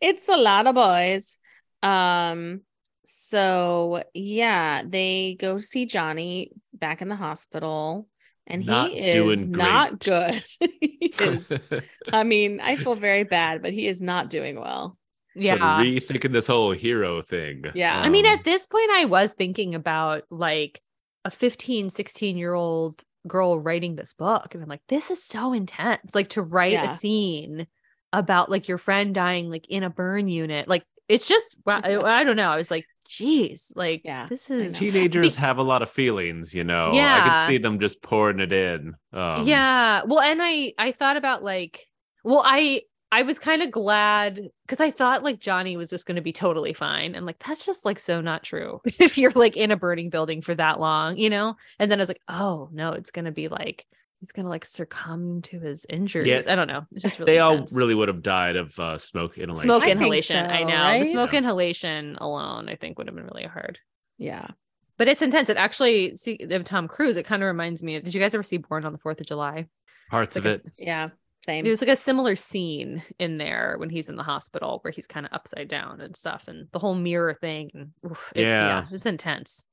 It's a lot of boys. Um, so yeah, they go see Johnny back in the hospital, and Not he is not great. good. he is, I mean, I feel very bad, but he is not doing well. Yeah So rethinking this whole hero thing. Yeah. i mean Um, at this point i was thinking about like a 15 16 year old girl writing this book and i'm like this is so intense like to write Yeah. a scene about like your friend dying like in a burn unit like it's just wow, I, I don't know i was like geez, like Yeah, this is know. Teenagers have a lot of feelings, you know. Yeah, I Yeah. could see them just pouring it in. Um, yeah. Well, and I I thought about like, well, I I was kind of glad because I thought like Johnny was just going to be totally fine, and like that's just like so not true. if you're like in a burning building for that long, you know. And then I was like, oh no, it's going to be like he's going to like succumb to his injuries. Yeah. I don't know. It's just really they all really would have died of uh, smoke inhalation. smoke I think inhalation. I know right? the smoke Yeah. inhalation alone, I think would have been really hard. Yeah. But it's intense. It actually, see, of Tom Cruise, it kind of reminds me of. Did you guys ever see Born on the Fourth of July? Parts It's of like it. Yeah. Same. There's like a similar scene in there when he's in the hospital where he's kind of upside down and stuff, and the whole mirror thing. And, oof, it- Yeah. it's intense.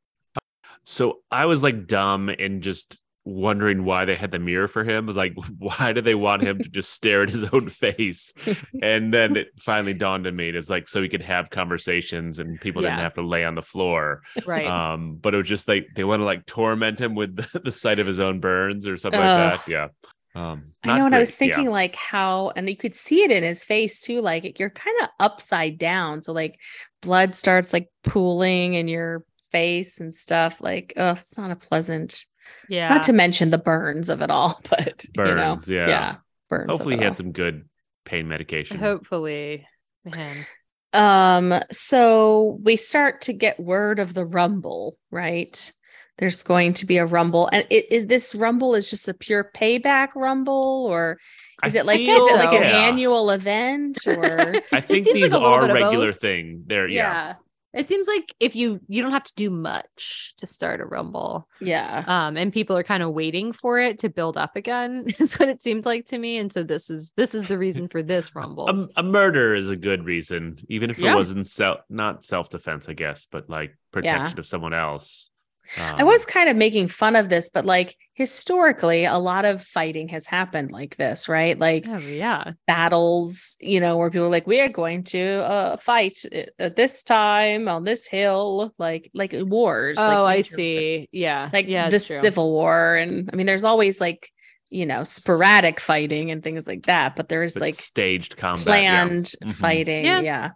So I was like dumb and just wondering why they had the mirror for him. Like, why do they want him to just stare at his own face? And then it finally dawned on me. It's like so he could have conversations and people didn't have to lay on the floor. Right. Um, but it was just like they want to like torment him with the, the sight of his own burns or something Ugh. like that. Yeah. Um, I know, and I was great. Yeah. thinking like how, and you could see it in his face too. Like you're kind of upside down, so like blood starts like pooling in your face and stuff. Like, oh, it's not a pleasant. yeah. Not to mention the burns of it all, but Burns, you know, yeah. yeah, burns. Hopefully it he all. had some good pain medication. Hopefully, man. Um, so we start to get word of the rumble, right? There's going to be a rumble, and it, is this rumble is just a pure payback rumble, or I is it like is it like an yeah. annual event, or I think seems like these a are bit regular both. thing. They're yeah. It seems like if you you don't have to do much to start a rumble. yeah, um and people are kind of waiting for it to build up again is what it seemed like to me and so this is this is the reason for this rumble A, a murder is a good reason, even if Yeah. it wasn't self not self defense, I guess, but like protection of someone else. I Um, was kind of making fun of this, but like historically, a lot of fighting has happened like this, right? Like oh yeah battles, you know, where people are like, we are going to uh, fight at- at this time on this hill, like like wars. like oh i major wars. see yeah Like yeah the true. Civil War, and I mean, there's always like you know sporadic fighting and things like that, but there's but like staged combat. planned Mhm. fighting. Yeah. Yeah.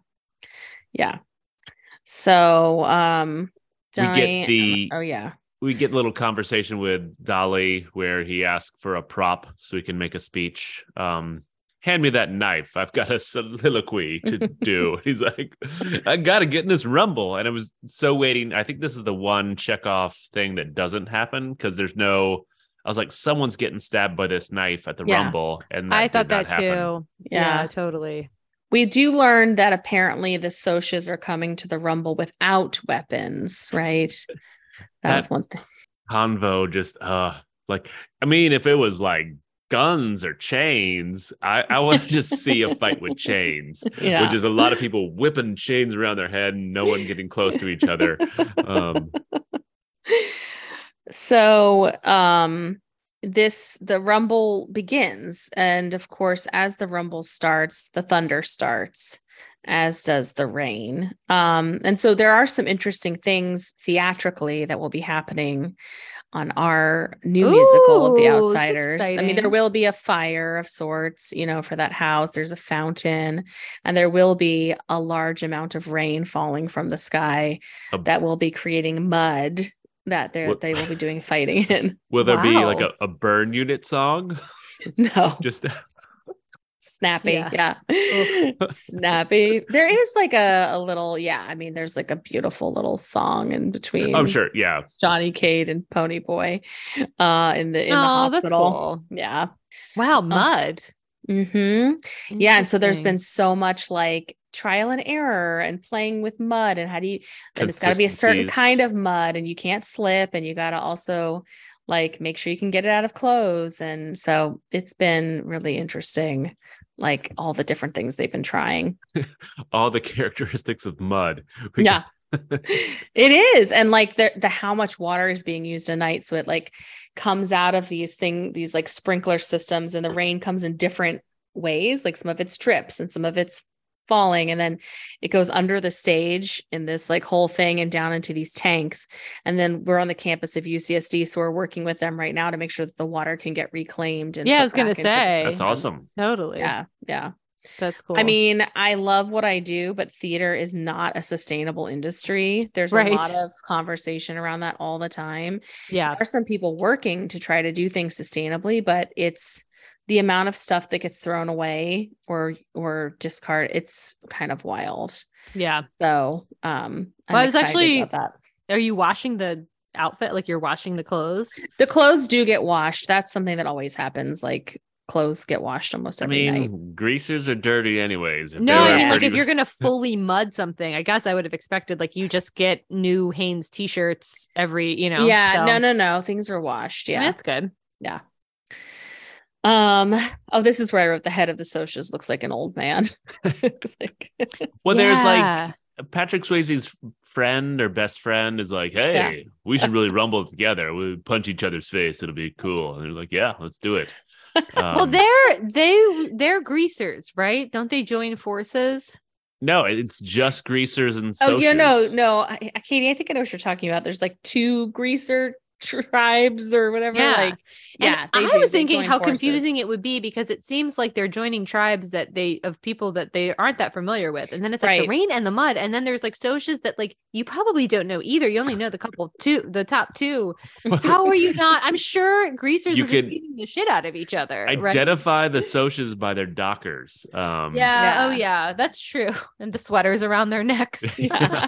yeah, So, um, We get the- oh yeah, Yeah. We get a little conversation with Dally where he asks for a prop so he can make a speech. Um, hand me that knife. I've got a soliloquy to do. He's like, I gotta get in this rumble. And I was so waiting. I think this is the one Chekhov thing that doesn't happen because there's no I was like, someone's getting stabbed by this knife at the Yeah. rumble. And that i thought that happen. too yeah. Yeah. totally we do learn that apparently the Socs are coming to the Rumble without weapons, right? That, That- was one thing. Convo just uh like I mean, if it was like guns or chains, I, I want to just see a fight with chains. Yeah. which is a lot of people whipping chains around their head and no one getting close to each other. Um, so um this the rumble begins and of course as the rumble starts the thunder starts as does the rain. Um and so there are some interesting things theatrically that will be happening on our new musical of the outsiders. I mean there will be a fire of sorts you know for that house. There's a fountain and there will be a large amount of rain falling from the sky A- that will be creating mud that they they will be doing fighting in. will there be like a, a burn unit song? No, Just snappy, Yeah. yeah, snappy. There is like a a little, yeah. I mean, there's like a beautiful little song in between. I'm sure, yeah. Johnny Cade and Pony Boy, uh, in the in the oh that's hospital. cool Yeah. wow mud hmm Yeah, and so there's been so much like trial and error and playing with mud and how do you and it's got to be a certain kind of mud and you can't slip and you got to also like make sure you can get it out of clothes. And so it's been really interesting like all the different things they've been trying. All the characteristics of mud. We yeah it is and like the, the how much water is being used a night so it like comes out of these thing these like sprinkler systems and the rain comes in different ways like some of it's trips and some of it's falling and then it goes under the stage in this like whole thing and down into these tanks and then we're on the campus of UCSD so we're working with them right now to make sure that the water can get reclaimed and Yeah, I was gonna back into the say. That's system. awesome. totally yeah yeah That's cool. I mean, I love what I do, but theater is not a sustainable industry. There's Right. a lot of conversation around that all the time. yeah. There are some people working to try to do things sustainably, but it's the amount of stuff that gets thrown away or or discard. It's kind of wild. Yeah. So, um, Well, I was actually- about that. Are you washing the outfit? Like you're washing the clothes? The clothes do get washed. That's something that always happens. Like clothes get washed almost every I every mean, night. greasers are dirty anyways. If No, I mean like pretty- if you're gonna fully mud something, I guess I would have expected like you just get new Hanes t-shirts every, you know. yeah, so- no, no, no. Things are washed. I mean, Yeah. that's good. Yeah. Um. Oh, this is where I wrote the head of the Socs looks like an old man. It's like, well, there's Yeah. like Patrick Swayze's friend or best friend is like, hey, we should really rumble together. We punch each other's face. It'll be cool. And they're like, yeah, let's do it. Well, Um, they're they they're greasers, right? Don't they join forces? no, it's just greasers and oh yeah, no, no, I, I- Katie, I think I know what you're talking about. There's like two greaser tribes or whatever. Yeah. Like, yeah, they I do. was They thinking join how forces. confusing it would be because it seems like they're joining tribes that they of people that they aren't that familiar with, and then it's like the rain and the mud, and then there's like Socs that like you probably don't know either. You only know the couple two, the top two. How are you not? I'm sure greasers You are just could beating the shit out of each other. right? Identify the Socs by their dockers. Um, Yeah. Oh Yeah. yeah, that's true. And the sweaters around their necks. Yeah.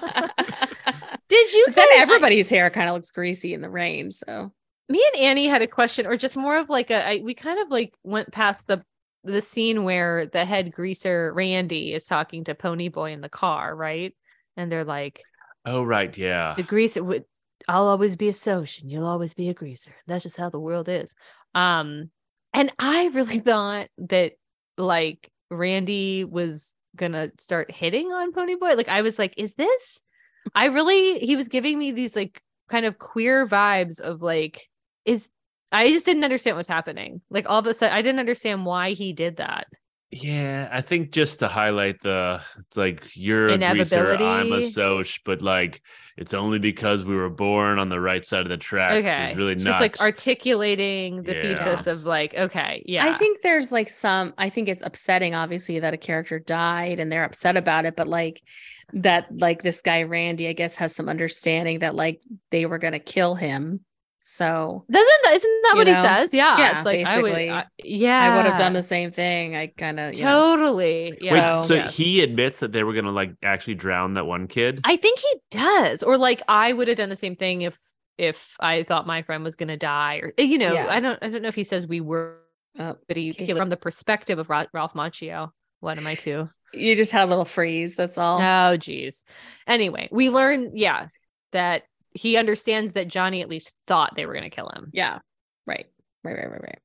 Did you? But then guys- everybody's hair kind of looks greasy in the rain. So me and Annie had a question, or just more of like a. I, we kind of like went past the the scene where the head greaser Randy is talking to Pony Boy in the car, right? And they're like, Oh, right. Yeah. the greaser would. I'll always be a Soc and you'll always be a greaser. That's just how the world is. Um, and I really thought that like Randy was gonna start hitting on Pony Boy. Like I was like, is this? I really he was giving me these like kind of queer vibes of like, is I just didn't understand what's happening. Like all of a sudden, I didn't understand why he did that. Yeah, I think just to highlight the it's like you're a greaser, I'm a Inevitability. Soc, but like it's only because we were born on the right side of the tracks. Okay, It's really it's not just like articulating the Yeah. thesis of like, okay, yeah, I think there's like some, I think it's upsetting, obviously, that a character died and they're upset about it, but like that, like this guy, Randy, I guess, has some understanding that like they were going to kill him. So Doesn't that isn't that You what he says? Yeah, Yeah, it's like I would, basically. I- yeah, I would have done the same thing. I kind of, yeah. totally. Yeah, Wait, so yeah. he admits that they were gonna like actually drown that one kid? I think he does, or like I would have done the same thing if if I thought my friend was gonna die, or you know, Yeah. I don't I don't know if he says we were, Oh, but he okay. from the perspective of Ra- Ralph Macchio. What am I too? You just had a little freeze. That's all. Oh, geez. Anyway, we learn, yeah, that he understands that Johnny at least thought they were gonna kill him. Yeah. Right. Right. Right. Right. Right.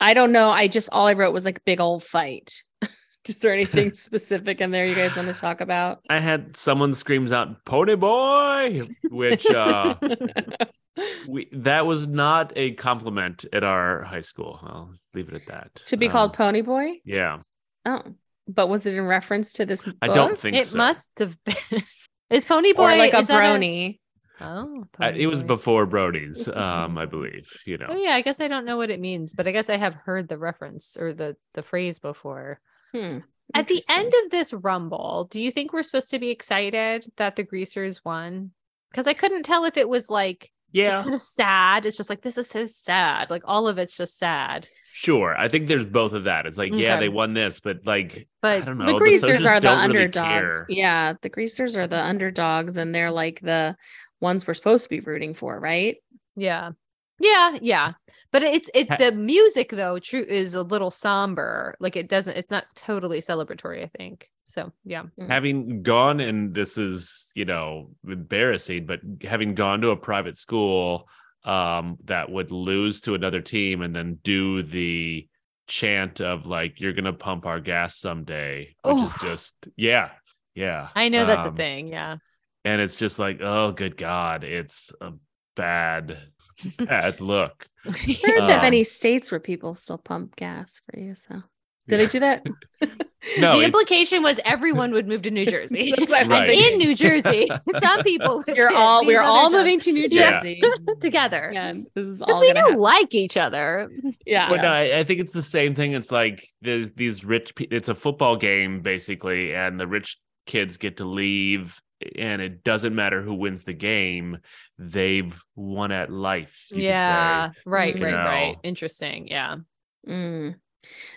I don't know. I just all I wrote was like big old fight. Is there anything specific in there you guys want to talk about? I had someone screams out "Pony Boy," which uh we that was not a compliment at our high school. I'll leave it at that. to be Um, called Pony Boy? Yeah, Oh, but was it in reference to this? I don't book? think It so. must have been. Is Pony Boy or like a is that brony. Oh, I- Pony it was Boy. before Brody's, um, I believe. You know, Oh yeah, I guess I don't know what it means, but I guess I have heard the reference or the the phrase before. Hmm, At the end of this rumble, do you think we're supposed to be excited that the greasers won? Because I couldn't tell if it was like yeah, just kind of sad. It's just like this is so sad. Like all of it's just sad. Sure. I think there's both of that. It's like, yeah, they won this, but like, But I don't know. the greasers socials are the don't really underdogs. yeah, the greasers are the underdogs, and they're like the ones we're supposed to be rooting for, right? yeah. Yeah, yeah. But it's it the music though, true is a little somber. Like it doesn't it's not totally celebratory, I think. So yeah. Mm. having gone and this is you know embarrassing but having gone to a private school um that would lose to another team and then do the chant of like you're gonna pump our gas someday which is just yeah yeah I know that's a Um, thing. Yeah. and it's just like oh good god it's a bad bad look There aren't that Um, many states where people still pump gas for you, so Did they do that? No, the implication was everyone would move to New Jersey. That's what I was Right. In New Jersey, some people. You're all we're other all jobs moving to New Yeah. Jersey. together. Yeah, this is all Because we gonna do happen. like each other. Yeah. But no, I, I think it's the same thing. It's like there's these rich. Pe- it's a football game basically, and the rich kids get to leave, and it doesn't matter who wins the game. They've won at life. you could Yeah. Right. You Right. Right. Interesting. Yeah. Mm.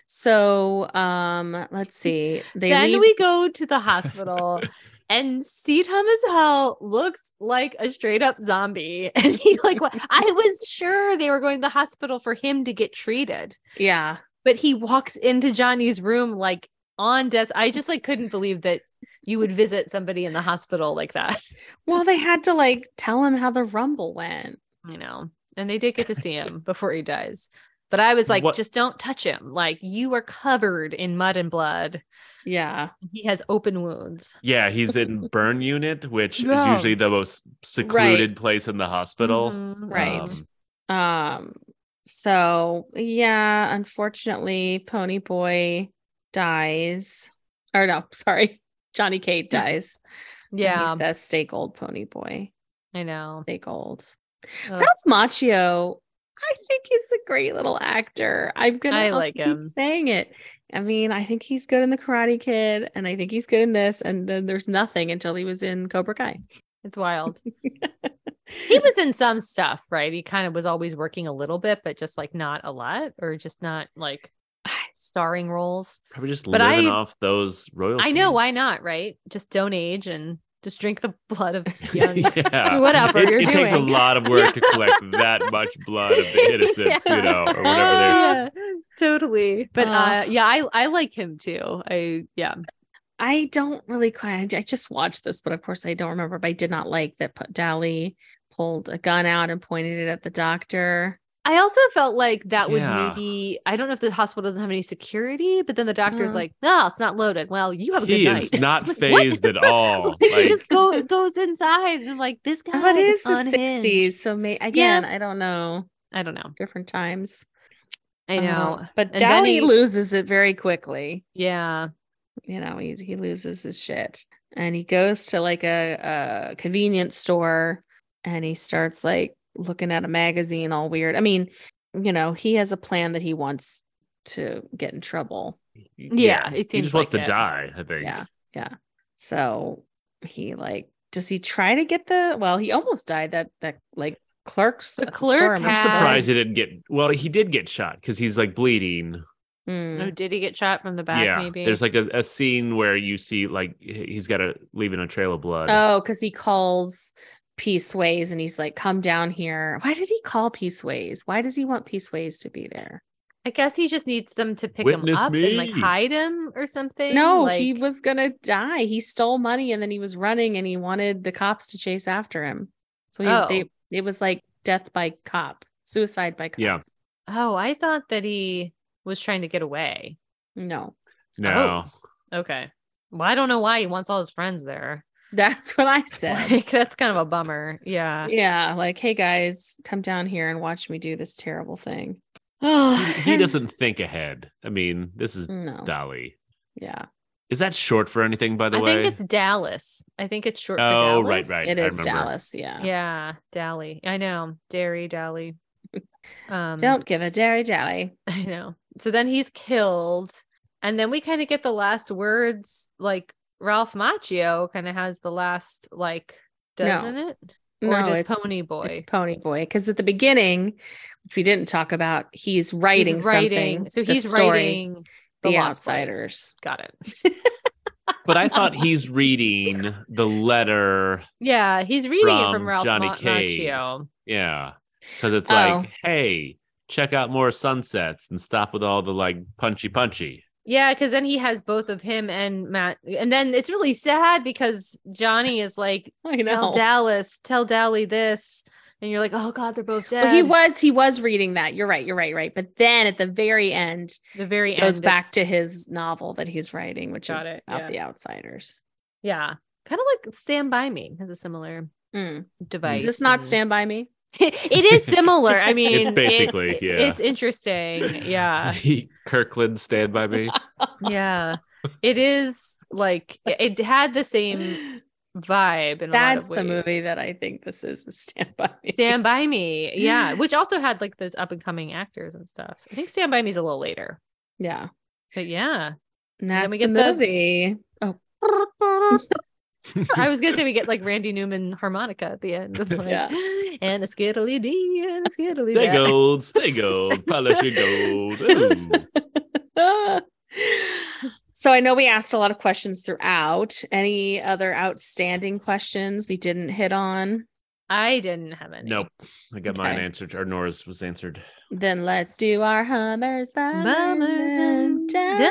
So um let's see. They then leave we go to the hospital. And C. Thomas Howell looks like a straight up zombie. And he like what I was sure they were going to the hospital for him to get treated. yeah. But he walks into Johnny's room like on death. I just like couldn't believe that you would visit somebody in the hospital like that. Well, they had to like tell him how the rumble went. You know. And they did get to see him before he dies. But I was like, What- just don't touch him. Like you are covered in mud and blood. Yeah. He has open wounds. Yeah, he's in burn unit, which No. is usually the most secluded place in the hospital. Mhm. Right. Um, Um so yeah, unfortunately Pony Boy dies. Or no, sorry. Johnny Cade dies. Yeah. He says stay gold, Pony Boy. I know. Stay gold. Ugh. Ralph Macchio, I think he's a great little actor. I'm gonna I I'll like keep him. saying it. I mean, I think he's good in the Karate Kid, and I think he's good in this. And then there's nothing until he was in Cobra Kai. It's wild. he was in some stuff, right? He kind of was always working a little bit, but just like not a lot, or just not like starring roles. probably just But living I- off those royalties. I know why not, right? Just don't age and just drink the blood of young. yeah. Whatever It, you're it takes a lot of work to collect that much blood of the innocents, you know, or whatever they're. yeah, totally. But uh, Ugh. yeah, I I like him too. I yeah. I don't really quite. I just watched this, but of course I don't remember. But I did not like that P- Dally pulled a gun out and pointed it at the doctor. I also felt like that would Yeah. maybe I don't know if the hospital doesn't have any security, but then the doctor's Mm. like, no, it's not loaded. Well, you have a good He night. is not Like, what phased is at that? all. Like, he just go goes inside and like this guy But it is is the sixties, so may again, I don't know. I don't know. Different times. I Uh, know. but And then he- loses it very quickly. Yeah. you know he, he loses his shit and he goes to like a, a convenience store and he starts like looking at a magazine all weird i mean you know he has a plan that he wants to get in trouble Yeah, it seems he seems just wants like to die. I think. yeah yeah so he like does he try to get the well he almost died that that like clerks The clerk I'm surprised he didn't get. Well, he did get shot because he's like bleeding. Mm. Oh, did he get shot from the back? yeah, maybe. there's like a, a scene where you see like he- he's got a leaving a trail of blood. Oh, because he calls P. Swayze and he's like, come down here. Why did he call P. Swayze? Why does he want P. Swayze to be there? I guess he just needs them to pick Witness him up and like hide him or something. No, he was gonna die. He stole money and then he was running and he wanted the cops to chase after him. So he, Oh. they, it was like death by cop, suicide by cop. yeah, Oh, I thought that he was trying to get away. No, no, oh, Okay. Well, I don't know why he wants all his friends there. That's what I said. Like that's kind of a bummer. Yeah. yeah, like, hey guys, come down here and watch me do this terrible thing. he, he doesn't think ahead. I mean, this is No. Dally. Yeah, Is that short for anything? By the I way, I think it's Dallas. I think it's short Oh, for right, Dallas. right. it I is remember. Dallas. Yeah. Yeah, Dally. I know. Dairy Dally. Um Don't give a dairy dally. I know. So then he's killed. And then we kind of get the last words like Ralph Macchio kind of has the last like doesn't it? Or No, does it's- Pony Boy? It's Pony Boy because at the beginning, which we didn't talk about, he's He's writing, something. So the he's story, writing the, Lost Boys. outsiders. Got it. but I thought he's reading the letter. Yeah, he's reading it From from Ralph Johnny Ma- Macchio. Yeah, because it's Oh. like, hey, check out more sunsets and stop with all the like punchy punchy. Yeah, because then he has both of him and Matt, and then it's really sad because Johnny is like, I "Tell. Dallas, tell Dally this," and you're like, "Oh God, they're both dead." Well, he was he was reading that. You're right. You're right. Right. But then at the very end, the very goes end back to his novel that he's writing, which is it, about yeah. the outsiders. yeah, kind of like Stand by Me has a similar Mm. device. Is this not and- Stand by Me? it is similar. I mean, it's basically, yeah. It's interesting. Yeah. Kirkland, stand by me. Yeah. It is like it it had the same vibe in a lot That's of the movie that I think this is. is Stand by Me. Stand by Me. Yeah. Which also had like this up and coming actors and stuff. I think Stand by Me is a little later. Yeah. But yeah. And then we get the- movie. Oh, I was gonna say we get like Randy Newman harmonica at the end. Of, like, Yeah. And a skiddly dee and a skiddly Stay da. gold, stay gold, polish your gold. So I know we asked a lot of questions throughout. Any other outstanding questions we didn't hit on? I didn't have any. Nope. I got mine answered. Or Nora's was answered. Then let's do our hummers, bummers, Bummers and and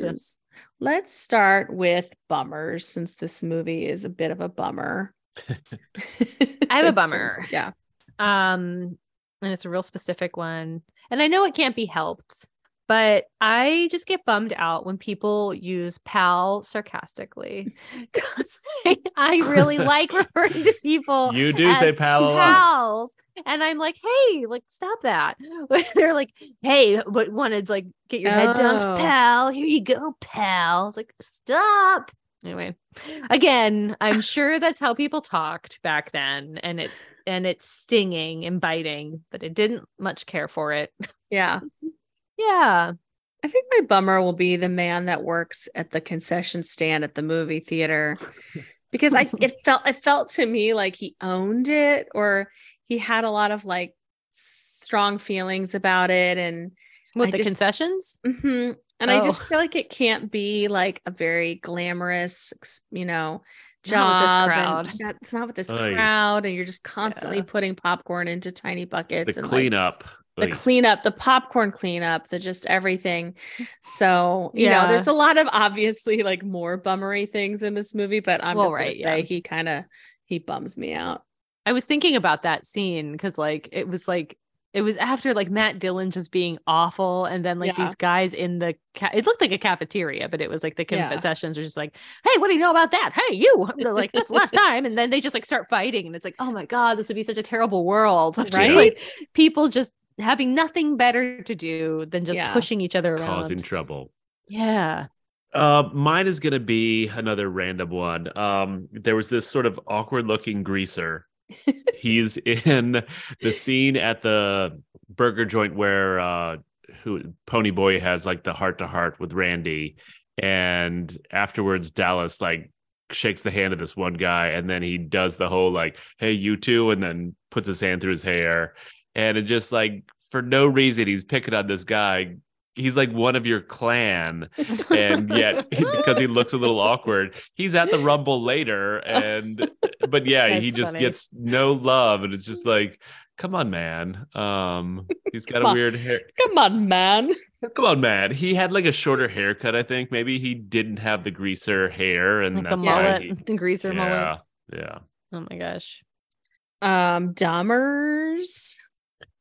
dummers. Let's start with bummers since this movie is a bit of a bummer. I have a bummer. Yeah. Um, and it's a real specific one. And I know it can't be helped, but I just get bummed out when people use pal sarcastically because I really like referring to people. You do say pal a lot. And I'm like, hey, like, stop that. They're like, hey, but wanted like get your head dunked, Oh. pal. Here you go, pal. It's like, stop. Anyway, again, I'm sure that's how people talked back then, and it and it's stinging and biting, but I didn't much care for it. Yeah. Yeah. I think my bummer will be the man that works at the concession stand at the movie theater because I it felt it felt to me like he owned it or he had a lot of like strong feelings about it and With I the just- concessions? mhm. and I just Oh. feel like it can't be like a very glamorous, you know, Not with this job. and- crowd. it's not with this Oy. crowd, and you're just constantly Yeah. putting popcorn into tiny buckets The and like, cleanup. The cleanup, the popcorn cleanup, the just everything. So, you Yeah. know, there's a lot of obviously like more bummery things in this movie, but I'm Well, just right, gonna say yeah. he kind of he bums me out. I was thinking about that scene because like it was like it was after like Matt Dillon just being awful, and then like Yeah. these guys in the ca- it looked like a cafeteria, but it was like the Yeah. concessions were just like, hey, what do you know about that? Hey, you They're like that's the last time, and then they just like start fighting, and it's like, oh my god, this would be such a terrible world, of just Right? like people just having nothing better to do than just Yeah. pushing each other around. causing trouble. yeah, Uh, mine is gonna be another random one. Um, there was this sort of awkward looking greaser. He's in the scene at the burger joint where uh who Pony Boy has like the heart to heart with Randy, and afterwards Dallas like shakes the hand of this one guy, and then he does the whole like, "Hey, you too," and then puts his hand through his hair, and it just like for no reason he's picking on this guy. He's like one of your clan, and yet because he looks a little awkward he's at the rumble later and but yeah he just funny. gets no love and it's just like come on man um he's got a weird hair Come on, man. come on man he had like a shorter haircut i think maybe he didn't have the greaser hair and like the that's why mullet, he- the greaser mullet. yeah yeah Oh my gosh. Um, Dummers.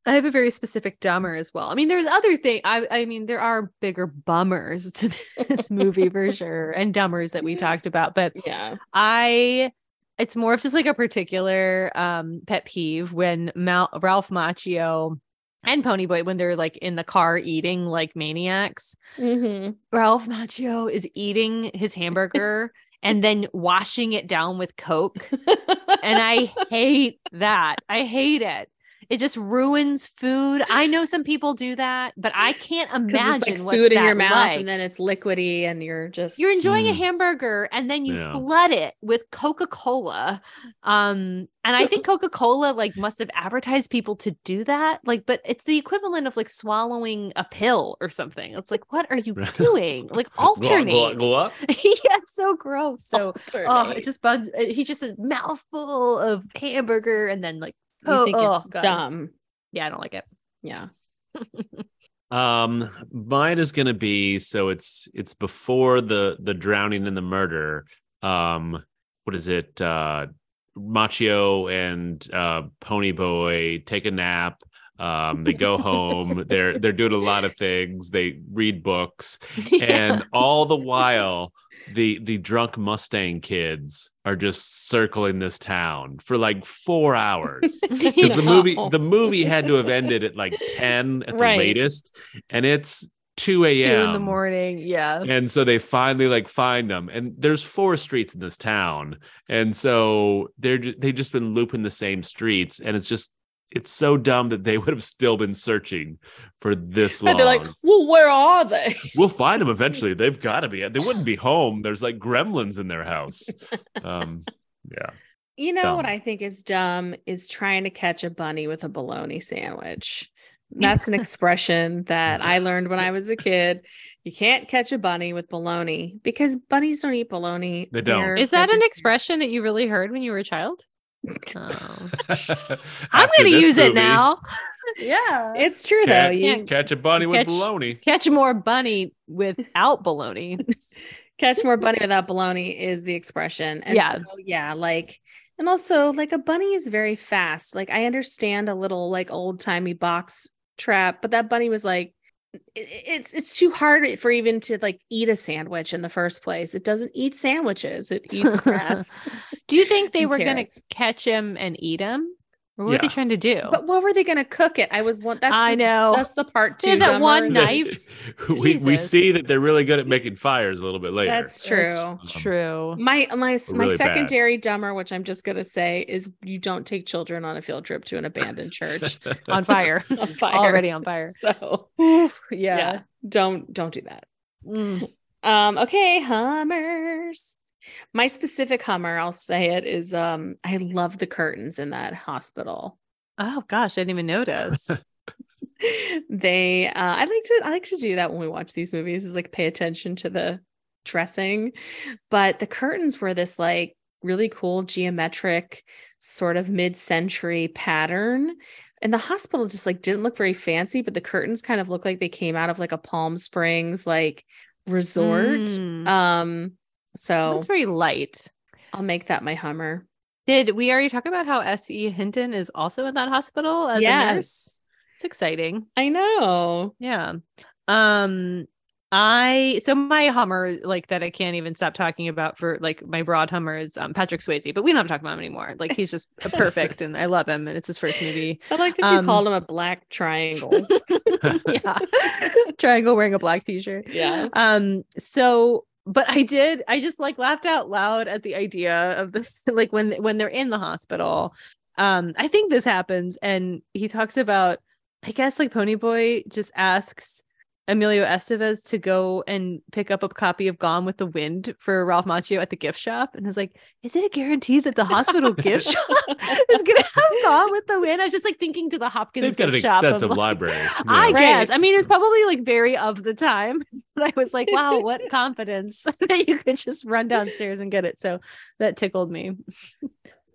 I have a very specific dumber as well. I mean, there's other thing. I I mean, there are bigger bummers to this movie for sure, and dumbers that we talked about. But Yeah. I, it's more of just like a particular um pet peeve when Mal- Ralph Macchio and Ponyboy when they're like in the car eating like maniacs. Mm-hmm. Ralph Macchio is eating his hamburger and then washing it down with Coke and I hate that. I hate it. It just ruins food. I know some people do that, but I can't imagine it's like what's food in your mouth like. and then it's liquidy and you're just You're enjoying a Mm. hamburger and then you Yeah. flood it with Coca-Cola. Um, and I think Coca-Cola like must have advertised people to do that. Like, but it's the equivalent of like swallowing a pill or something. It's like, what are you doing? Like Go- go- alternate. go yeah, it's so gross. So oh, Alternate. it just bun- he just a mouthful of hamburger and then like you think oh, it's God. dumb. Yeah, I don't like it. Yeah. Um, mine is gonna be so it's it's before the the drowning and the murder. Um, what is it? Uh, Macchio and uh, Pony Boy take a nap. Um, they go home. they're they're doing a lot of things. They read books, and all the while, the the drunk Mustang kids are just circling this town for like four hours because the movie the movie had to have ended at like ten at the latest, and it's two two a.m. in the morning. Yeah. And so they finally like find them, and there's four streets in this town, and so they're they've just been looping the same streets, and it's just it's so dumb that they would have still been searching for this long. And they're like, well, where are they? we'll find them eventually. They've got to be. They wouldn't be home. There's like gremlins in their house. Um, yeah. You know what I think is dumb is trying to catch a bunny with a bologna sandwich. That's an expression that I learned when I was a kid. You can't catch a bunny with bologna because bunnies don't eat bologna. They don't. They're Is that an expression that you really heard when you were a child? Oh. I'm gonna this use it now. yeah. It's true though. Can't- You Catch a bunny with Catch- bologna. Catch more bunny without baloney. catch more bunny without baloney is the expression. And Yeah. so, yeah, like, and also like a bunny is very fast. Like, I understand a little like old timey box trap, but that bunny was like, it- it's it's too hard for even to like eat a sandwich in the first place. It doesn't eat sandwiches. It eats grass. Do you think they were gonna catch him and eat him? Or what were they trying to do? but what were they going to cook it? I was one. That's I the- know. That's the part They two. that one knife. we we see that they're really good at making fires a little bit later. That's true. That's true. My my my really bad. secondary dumber, which I'm just gonna say, is you don't take children on a field trip to an abandoned church. On fire. on fire. Already on fire. So yeah. yeah. don't don't do that. Mm. Um, okay, Hummers. My specific Hummer, I'll say it, is um, I love the curtains in that hospital. Oh gosh, I didn't even notice. they uh I like to I like to do that when we watch these movies, is like pay attention to the dressing. But the curtains were this like really cool geometric sort of mid-century pattern. And the hospital just like didn't look very fancy, but the curtains kind of looked like they came out of like a Palm Springs like resort. Mm. Um so it's very light. I'll make that my Hummer. Did we already talk about how S.E. Hinton is also in that hospital as a nurse? It's exciting. I know. Yeah. Um I so my Hummer like that I can't even stop talking about for like my broad Hummer is um Patrick Swayze, but we don't have to talk about him anymore. Like he's just perfect and I love him and it's his first movie. I like that you Um, called him a black triangle. yeah. Triangle wearing a black t-shirt. yeah. Um so but I did I just like laughed out loud at the idea of the like when when they're in the hospital. Um I think this happens and he talks about I guess like Ponyboy just asks Emilio Estevez to go and pick up a copy of Gone with the Wind for Ralph Macchio at the gift shop and was like, is it a guarantee that the hospital gift shop is gonna have Gone with the Wind? I was just like thinking to the Hopkins They've got an gift shop extensive like- library. I Yeah. Right. guess. I mean, it was probably like very of the time. But I was like, wow, what confidence that you could just run downstairs and get it. So that tickled me.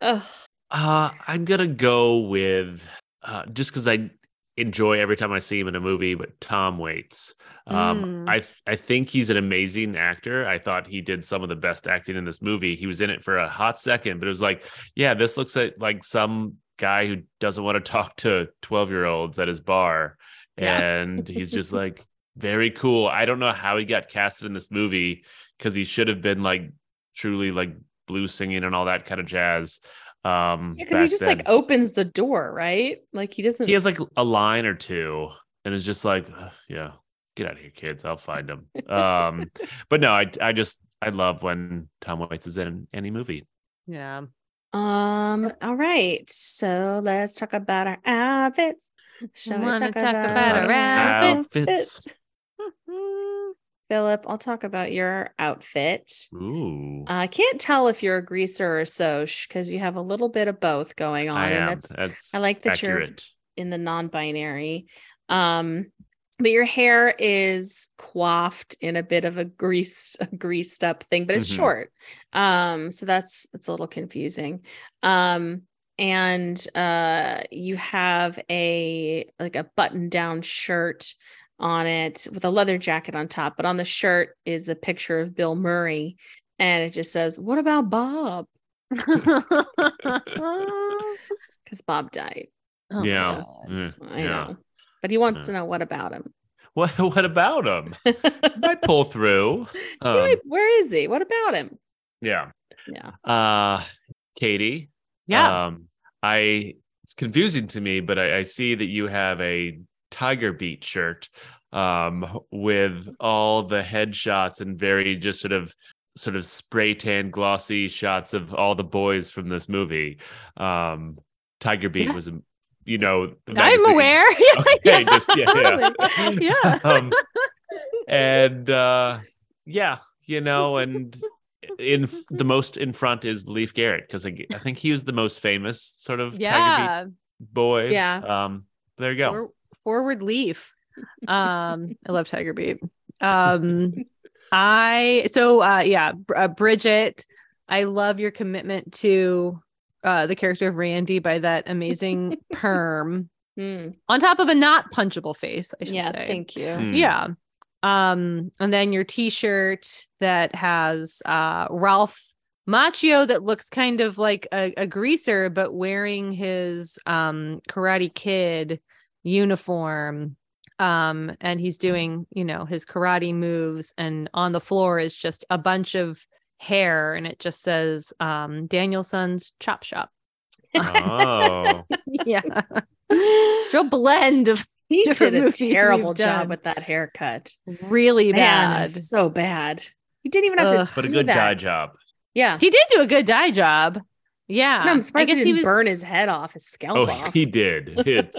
Ugh. Uh, I'm gonna go with uh, just because I enjoy every time I see him in a movie, but Tom Waits. Um, Mm. I I think he's an amazing actor. I thought he did some of the best acting in this movie. He was in it for a hot second, but it was like, yeah, this looks like like some guy who doesn't want to talk to 12 year olds at his bar, Yeah. and he's just like very cool. I don't know how he got casted in this movie because he should have been like truly like blues singing and all that kind of jazz. Um, Yeah, because he just then. like opens the door, right? Like he doesn't. he has like a line or two, and it's just like, yeah, get out of here, kids. I'll find them. Um, but no, I I just I love when Tom Waits is in any movie. Yeah. Um. All right. So let's talk about our outfits. Shall we talk, talk about, about our our outfits? outfits? Philip, I'll talk about your outfit. Ooh, I can't tell if you're a greaser or a Soc because you have a little bit of both going on. I am. that's That's I like that you're- in the non-binary. Um, but your hair is coiffed in a bit of a greased, a greased up thing, but it's Mhm. short. Um, so that's it's a little confusing. Um, and uh, you have a like a button-down shirt on it with a leather jacket on top, but on the shirt is a picture of Bill Murray, and it just says, "What about Bob?" Because Bob died. Oh, Yeah. God. Mm, I yeah. know. But he wants Yeah. to know what about him. What what about him? He Might pull through. Um, might- where is he? What about him? yeah. Yeah. Uh Katie. Yeah. Um I it's confusing to me, but I, I see that you have a Tiger Beat shirt um with all the headshots and very just sort of sort of spray tan glossy shots of all the boys from this movie. Um Tiger Beat Yeah. was a you know the I'm magazine. aware. yeah, Okay, yeah, just- yeah, yeah. totally. yeah. um, and uh yeah you know and in the most in front is Leif Garrett because I think he was the most famous sort of tiger beat boy Yeah. um there you go forward Leif. Um, I love Tiger Beat. Um, I so uh, yeah, uh, Bridget. I love your commitment to uh the character of Randy by that amazing perm Hmm. on top of a not punchable face. I should Yeah. say. Thank you. Hmm. Yeah. Um, and then your t-shirt that has uh Ralph Macchio that looks kind of like a, a greaser, but wearing his um karate kid uniform. Um, and he's doing, you know, his karate moves, and on the floor is just a bunch of hair, and it just says um Daniel-san's chop shop. oh yeah. Real blend of He did a movies we've terrible done. job with that haircut. really Man, bad. so bad. He didn't even have Ugh. to but a good that. dye job Yeah. He did do a good dye job. Yeah. No, I'm surprised I guess he didn't was burn his head off, his scalp oh off. he did it's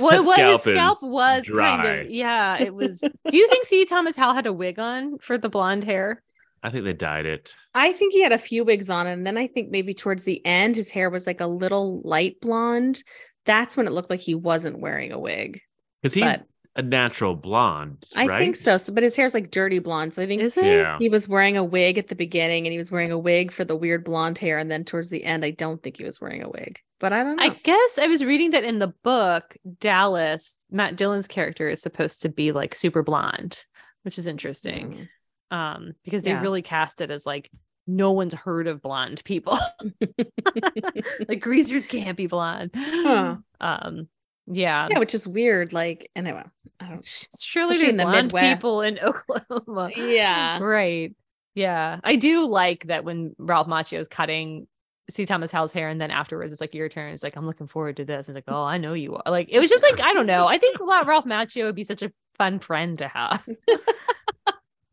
Well, that what his scalp scalp is was kind dry. of yeah, it was. Do you think C. Thomas Howell had a wig on for the blonde hair? i think they dyed it I think he had a few wigs on, and then I think maybe towards the end, his hair was like a little light blonde. That's when it looked like he wasn't wearing a wig. because he's But- a natural blonde I right think so. so. But his hair's like dirty blonde. So I think Is it? yeah he was wearing a wig at the beginning and he was wearing a wig for the weird blonde hair. And then towards the end, I don't think he was wearing a wig. But I don't know. I guess I was reading that in the book, Dallas, Matt Dillon's character is supposed to be like super blonde, which is interesting. Um, because they Yeah. really cast it as like no one's heard of blonde people. like greasers can't be blonde. Huh. Um, yeah. yeah, which is weird. Like, anyway, I don't Surely there's in the blonde Midwest. people in Oklahoma. Yeah. Right. Yeah. I do like that when Ralph Macchio is cutting C. Thomas Howell's hair, and then afterwards it's like your turn. It's like, I'm looking forward to this. It's like, oh, I know you are. Like, it was just like, I don't know. I think Ralph Macchio would be such a fun friend to have.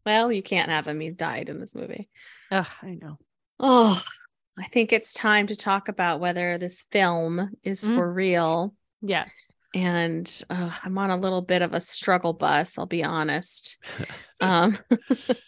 Well, you can't have him. He died in this movie. Ugh, I know. Oh, I think it's time to talk about whether this film is Mm. for real. Yes. And uh, I'm on a little bit of a struggle bus, I'll be honest. um,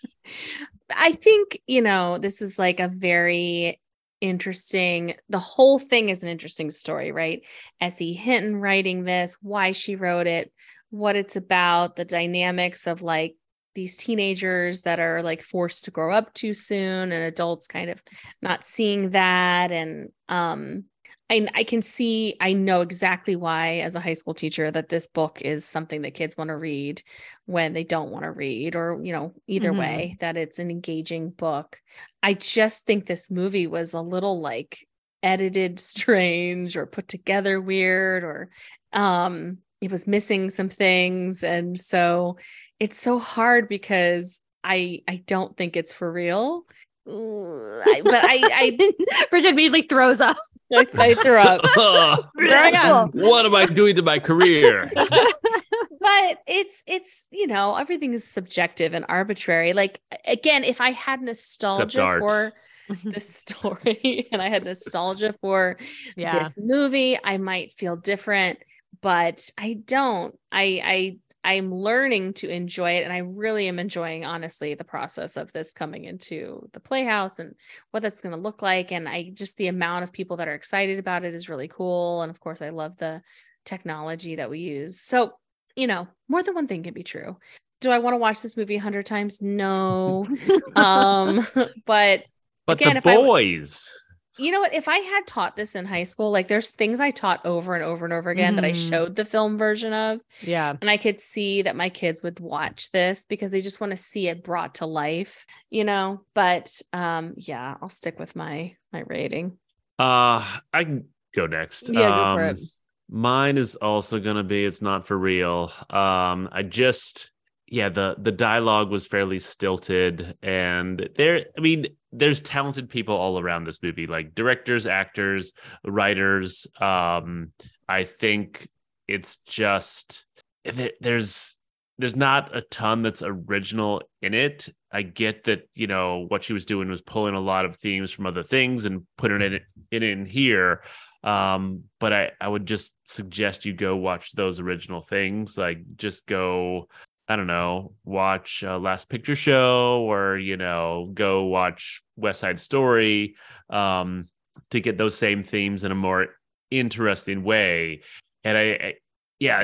I think, you know, this is like a very interesting, the whole thing is an interesting story, right? S.E. Hinton writing this, why she wrote it, what it's about, the dynamics of like these teenagers that are like forced to grow up too soon and adults kind of not seeing that and um I, I can see I know exactly why as a high school teacher that this book is something that kids want to read when they don't want to read or you know either Mhm. way that it's an engaging book I just think this movie was a little like edited strange or put together weird or um it was missing some things and so it's so hard because I I don't think it's for real. Ooh, I- but I I Bridget immediately throws up. I, I threw up. Throwing up. what am I doing to my career? but it's it's you know everything is subjective and arbitrary. Like again, if I had nostalgia for the story and I had nostalgia for Yeah. this movie, I might feel different, but I don't. I I I'm learning to enjoy it and I really am enjoying honestly the process of this coming into the playhouse and what that's going to look like and I just the amount of people that are excited about it is really cool and of course I love the technology that we use. So, you know, more than one thing can be true. Do I want to watch this movie a hundred times? No. um, but But Again, the if I w- boys. You know what? If I had taught this in high school, like there's things I taught over and over and over again that I Mhm. showed the film version of, yeah. and I could see that my kids would watch this because they just want to see it brought to life, you know. But um, yeah, I'll stick with my my rating. Uh I can go next. Yeah, go for Um, it. Mine is also gonna be it's not for real. Um, I just yeah, the the dialogue was fairly stilted, and there, I mean, there's talented people all around this movie, like directors, actors, writers. Um, I think it's just there, there's there's not a ton that's original in it. I get that you know what she was doing was pulling a lot of themes from other things and putting it in, in here. Um, but I I would just suggest you go watch those original things. Like just go I don't know, watch uh, Last Picture Show or, you know, go watch West Side Story um, to get those same themes in a more interesting way. And I, I yeah,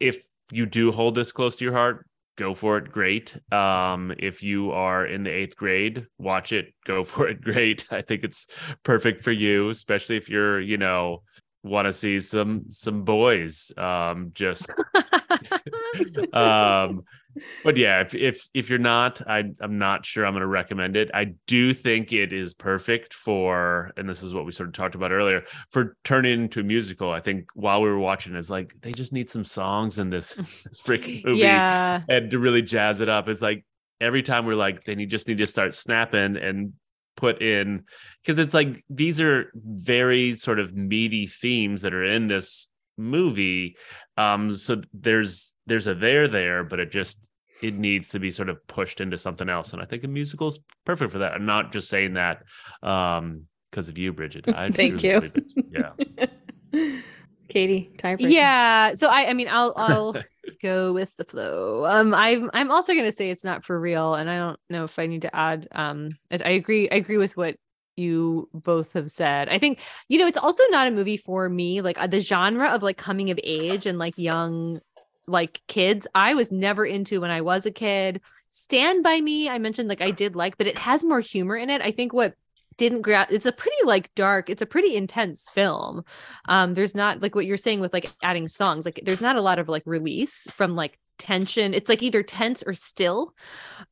if you do hold this close to your heart, go for it. Great. Um, if you are in the eighth grade, watch it. Go for it. Great. I think it's perfect for you, especially if you're, you know, want to see some some boys um just um but yeah if if if you're not i i'm not sure i'm going to recommend it. I do think it is perfect for and this is what we sort of talked about earlier for turning into a musical. I think while we were watching it's like they just need some songs in this, this freaking movie Yeah. and to really jazz it up. It's like every time we're like they need just need to start snapping and put in because it's like these are very sort of meaty themes that are in this movie. Um so there's there's a there there but it just it needs to be sort of pushed into something else. And i think a musical is perfect for that. I'm not just saying that um because of you bridget. I Thank you. yeah Katie, tiebreaker. Yeah. So I I mean I'll I'll go with the flow. Um I'm I'm also gonna say it's not for real. And I don't know if I need to add um I I agree, I agree with what you both have said. I think, you know, it's also not a movie for me. Like uh, the genre of like coming of age and like young like kids, I was never into when I was a kid. Stand by me, I mentioned like I did like, but it has more humor in it. I think what didn't grab it's a pretty like dark it's a pretty intense film. Um there's not like what you're saying with like adding songs like there's not a lot of like release from like tension. It's like either tense or still.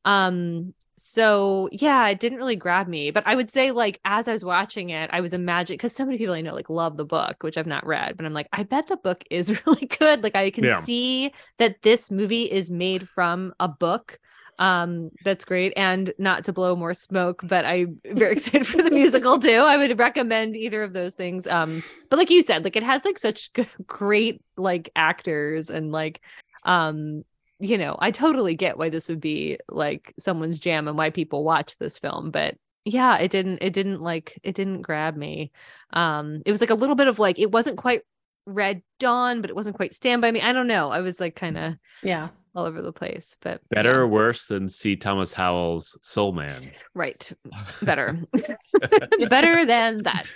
Um so yeah it didn't really grab me. But i would say like as i was watching it i was imagining because so many people i know like love the book which i've not read but i'm like i bet the book is really good. Like i can Yeah. see that this movie is made from a book um that's great. And not to blow more smoke but i'm very excited for the musical too. I would recommend either of those things. Um but like you said like it has like such g- great like actors and like um you know i totally get why this would be like someone's jam and why people watch this film but yeah it didn't it didn't like it didn't grab me. Um it was like a little bit of like it wasn't quite red dawn but it wasn't quite stand by me. I don't know. I was like kind of Yeah. All over the place but better yeah. or worse than C. Thomas Howell's soul man. Right. Better. Better than that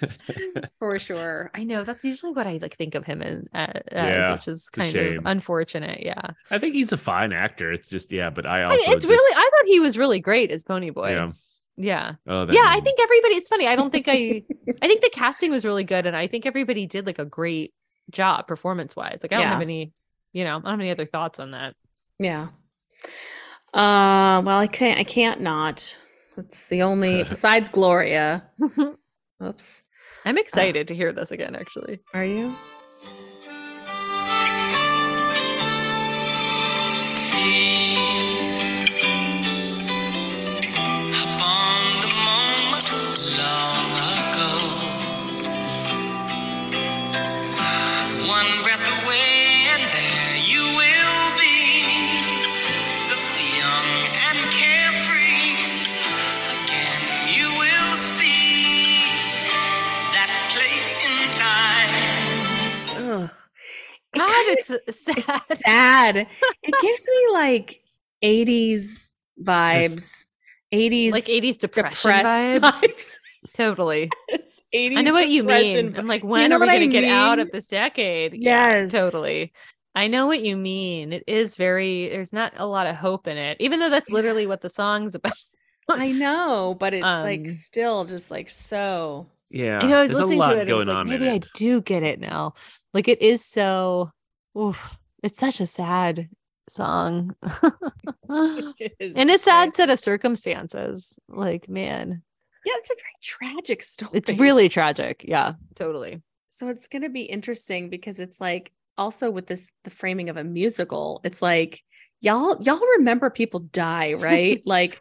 for sure. I know that's usually what i like think of him in uh, as which is kind of unfortunate yeah. I think he's a fine actor it's just yeah but i also it's just- really i thought he was really great as pony boy. Yeah. Yeah. Oh yeah i think everybody it's funny i don't think i i think the casting was really good and i think everybody did like a great job performance wise like i don't Yeah. have any you know i don't have any other thoughts on that Yeah. Uh well I can't I can't not. That's the only besides Gloria. Oops. i'm excited to hear this again actually Are you? It's sad it's sad. it gives me like 80s vibes. 80s like 80s depression depressed vibes vibes. totally It's 80s I know what you mean. vi- I'm like, you when know are we what I going to get out of this decade? Yeah, Yes. totally. I know what you mean. It is very, there's not a lot of hope in it, even though that's literally what the song's about. I know, but it's like Um, still just like so. yeah I know I was listening to it. and I was like, maybe I do get it now. Like it is so, oof, it's such a sad song. It In a sad set of circumstances. Like, man, Yeah, it's a very tragic story. it's really tragic. Yeah, totally. So it's going to be interesting because it's like also with this the framing of a musical, it's like y'all y'all remember people die, right? like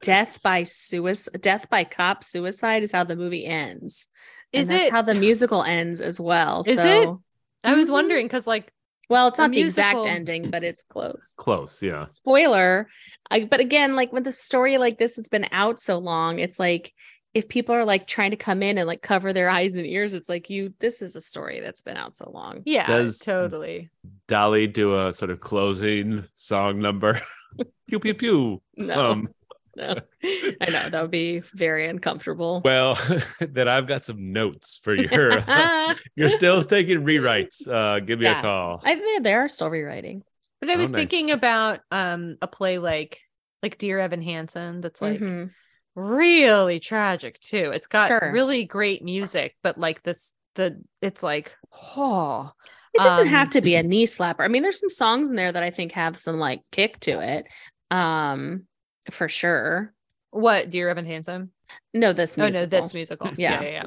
death by suicide, death by cop suicide is how the movie ends. And Is that's it? how the musical ends as well. Is so it? I was Mhm. wondering because like well, it's a not the exact ending, but it's close. Close, yeah. Spoiler. I, but again, like with a story like this, it's been out so long. It's like if people are like trying to come in and like cover their eyes and ears, it's like you. This is a story that's been out so long. yeah, Does- totally. Dally do a sort of closing song number. pew pew pew. No, Um, no. I know that would be very uncomfortable. well, then I've got some notes for your. you're still taking rewrites. Uh, give me Yeah. a call. I think they are still rewriting. But I Oh, was nice. thinking about um a play like like Dear Evan Hansen that's like Mhm. really tragic too. It's got Sure. really great music, but like this the it's like oh It doesn't have Um, to be a knee slapper. I mean, there's some songs in there that I think have some like kick to it. Um, for sure. what Dear Evan Hansen? No, this Oh no, this musical. Yeah. yeah, yeah. yeah.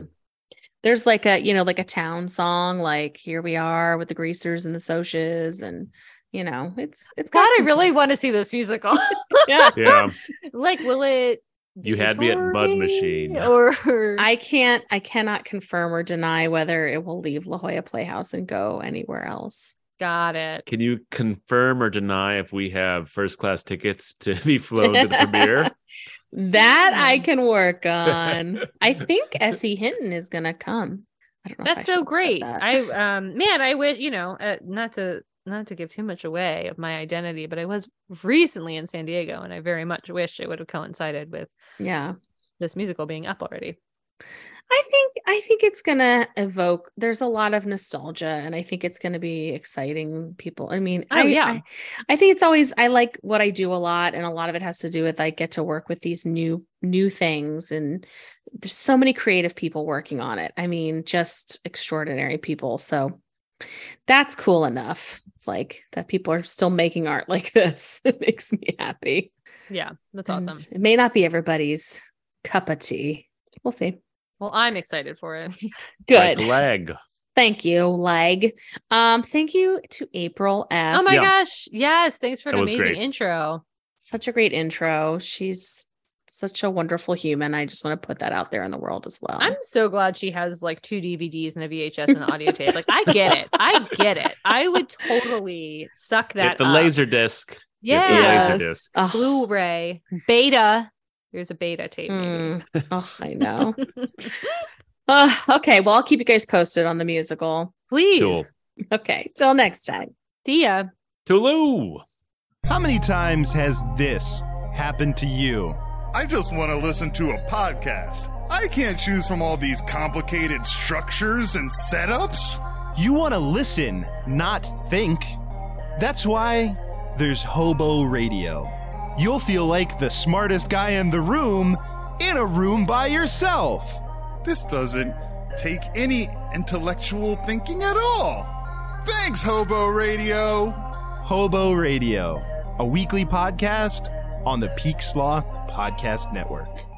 there's like a you know like a town song like here we are with the greasers and the Socs and you know it's it's got God, I really kick. want to see this musical. yeah Yeah. like, will it? You had me at Mud Machine. or i can't i cannot confirm or deny whether it will leave la jolla playhouse and go anywhere else got it. Can you confirm or deny if we have first class tickets to be flown to the premiere? that i Hmm. can work on i think S.E. Hinton is gonna come I don't know if I That's so great. that. I um man, I wish you know uh, not to not to give too much away of my identity, but I was recently in San Diego, and I very much wish it would have coincided with yeah this musical being up already. I think I think it's gonna evoke. There's a lot of nostalgia, and I think it's gonna be exciting. People, I mean, Oh, I, yeah. I, I think it's always. I like what I do a lot, and a lot of it has to do with I get to work with these new new things, and there's so many creative people working on it. I mean, just extraordinary people. So that's cool enough. It's like that people are still making art like this. It makes me happy. Yeah, that's And awesome. It may not be everybody's cup of tea. We'll see. Well, I'm excited for it. Good. Like leg. Thank you, leg. Um, thank you to April F. oh my Yeah. gosh, yes! Thanks for an That was amazing great. intro. Such a great intro. She's such a wonderful human. I just want to put that out there in the world as well. I'm so glad she has like two DVDs and a VHS and an audio tape. Like, I get it. I get it. I would totally suck that. Get the up. laser disc. Yeah. the Yes. laser disc. Ugh. Blu-ray beta. Here's a beta tape. Mm. Oh, I know. Uh, okay, well, I'll keep you guys posted on the musical. Please. Cool. Okay, till next time. See ya. Tulu. How many times has this happened to you? I just want to listen to a podcast. I can't choose from all these complicated structures and setups. You want to listen, not think. That's why there's Hobo Radio. You'll feel like the smartest guy in the room in a room by yourself. This doesn't take any intellectual thinking at all. Thanks, Hobo Radio. Hobo Radio, a weekly podcast on the Peak Sloth Podcast Network.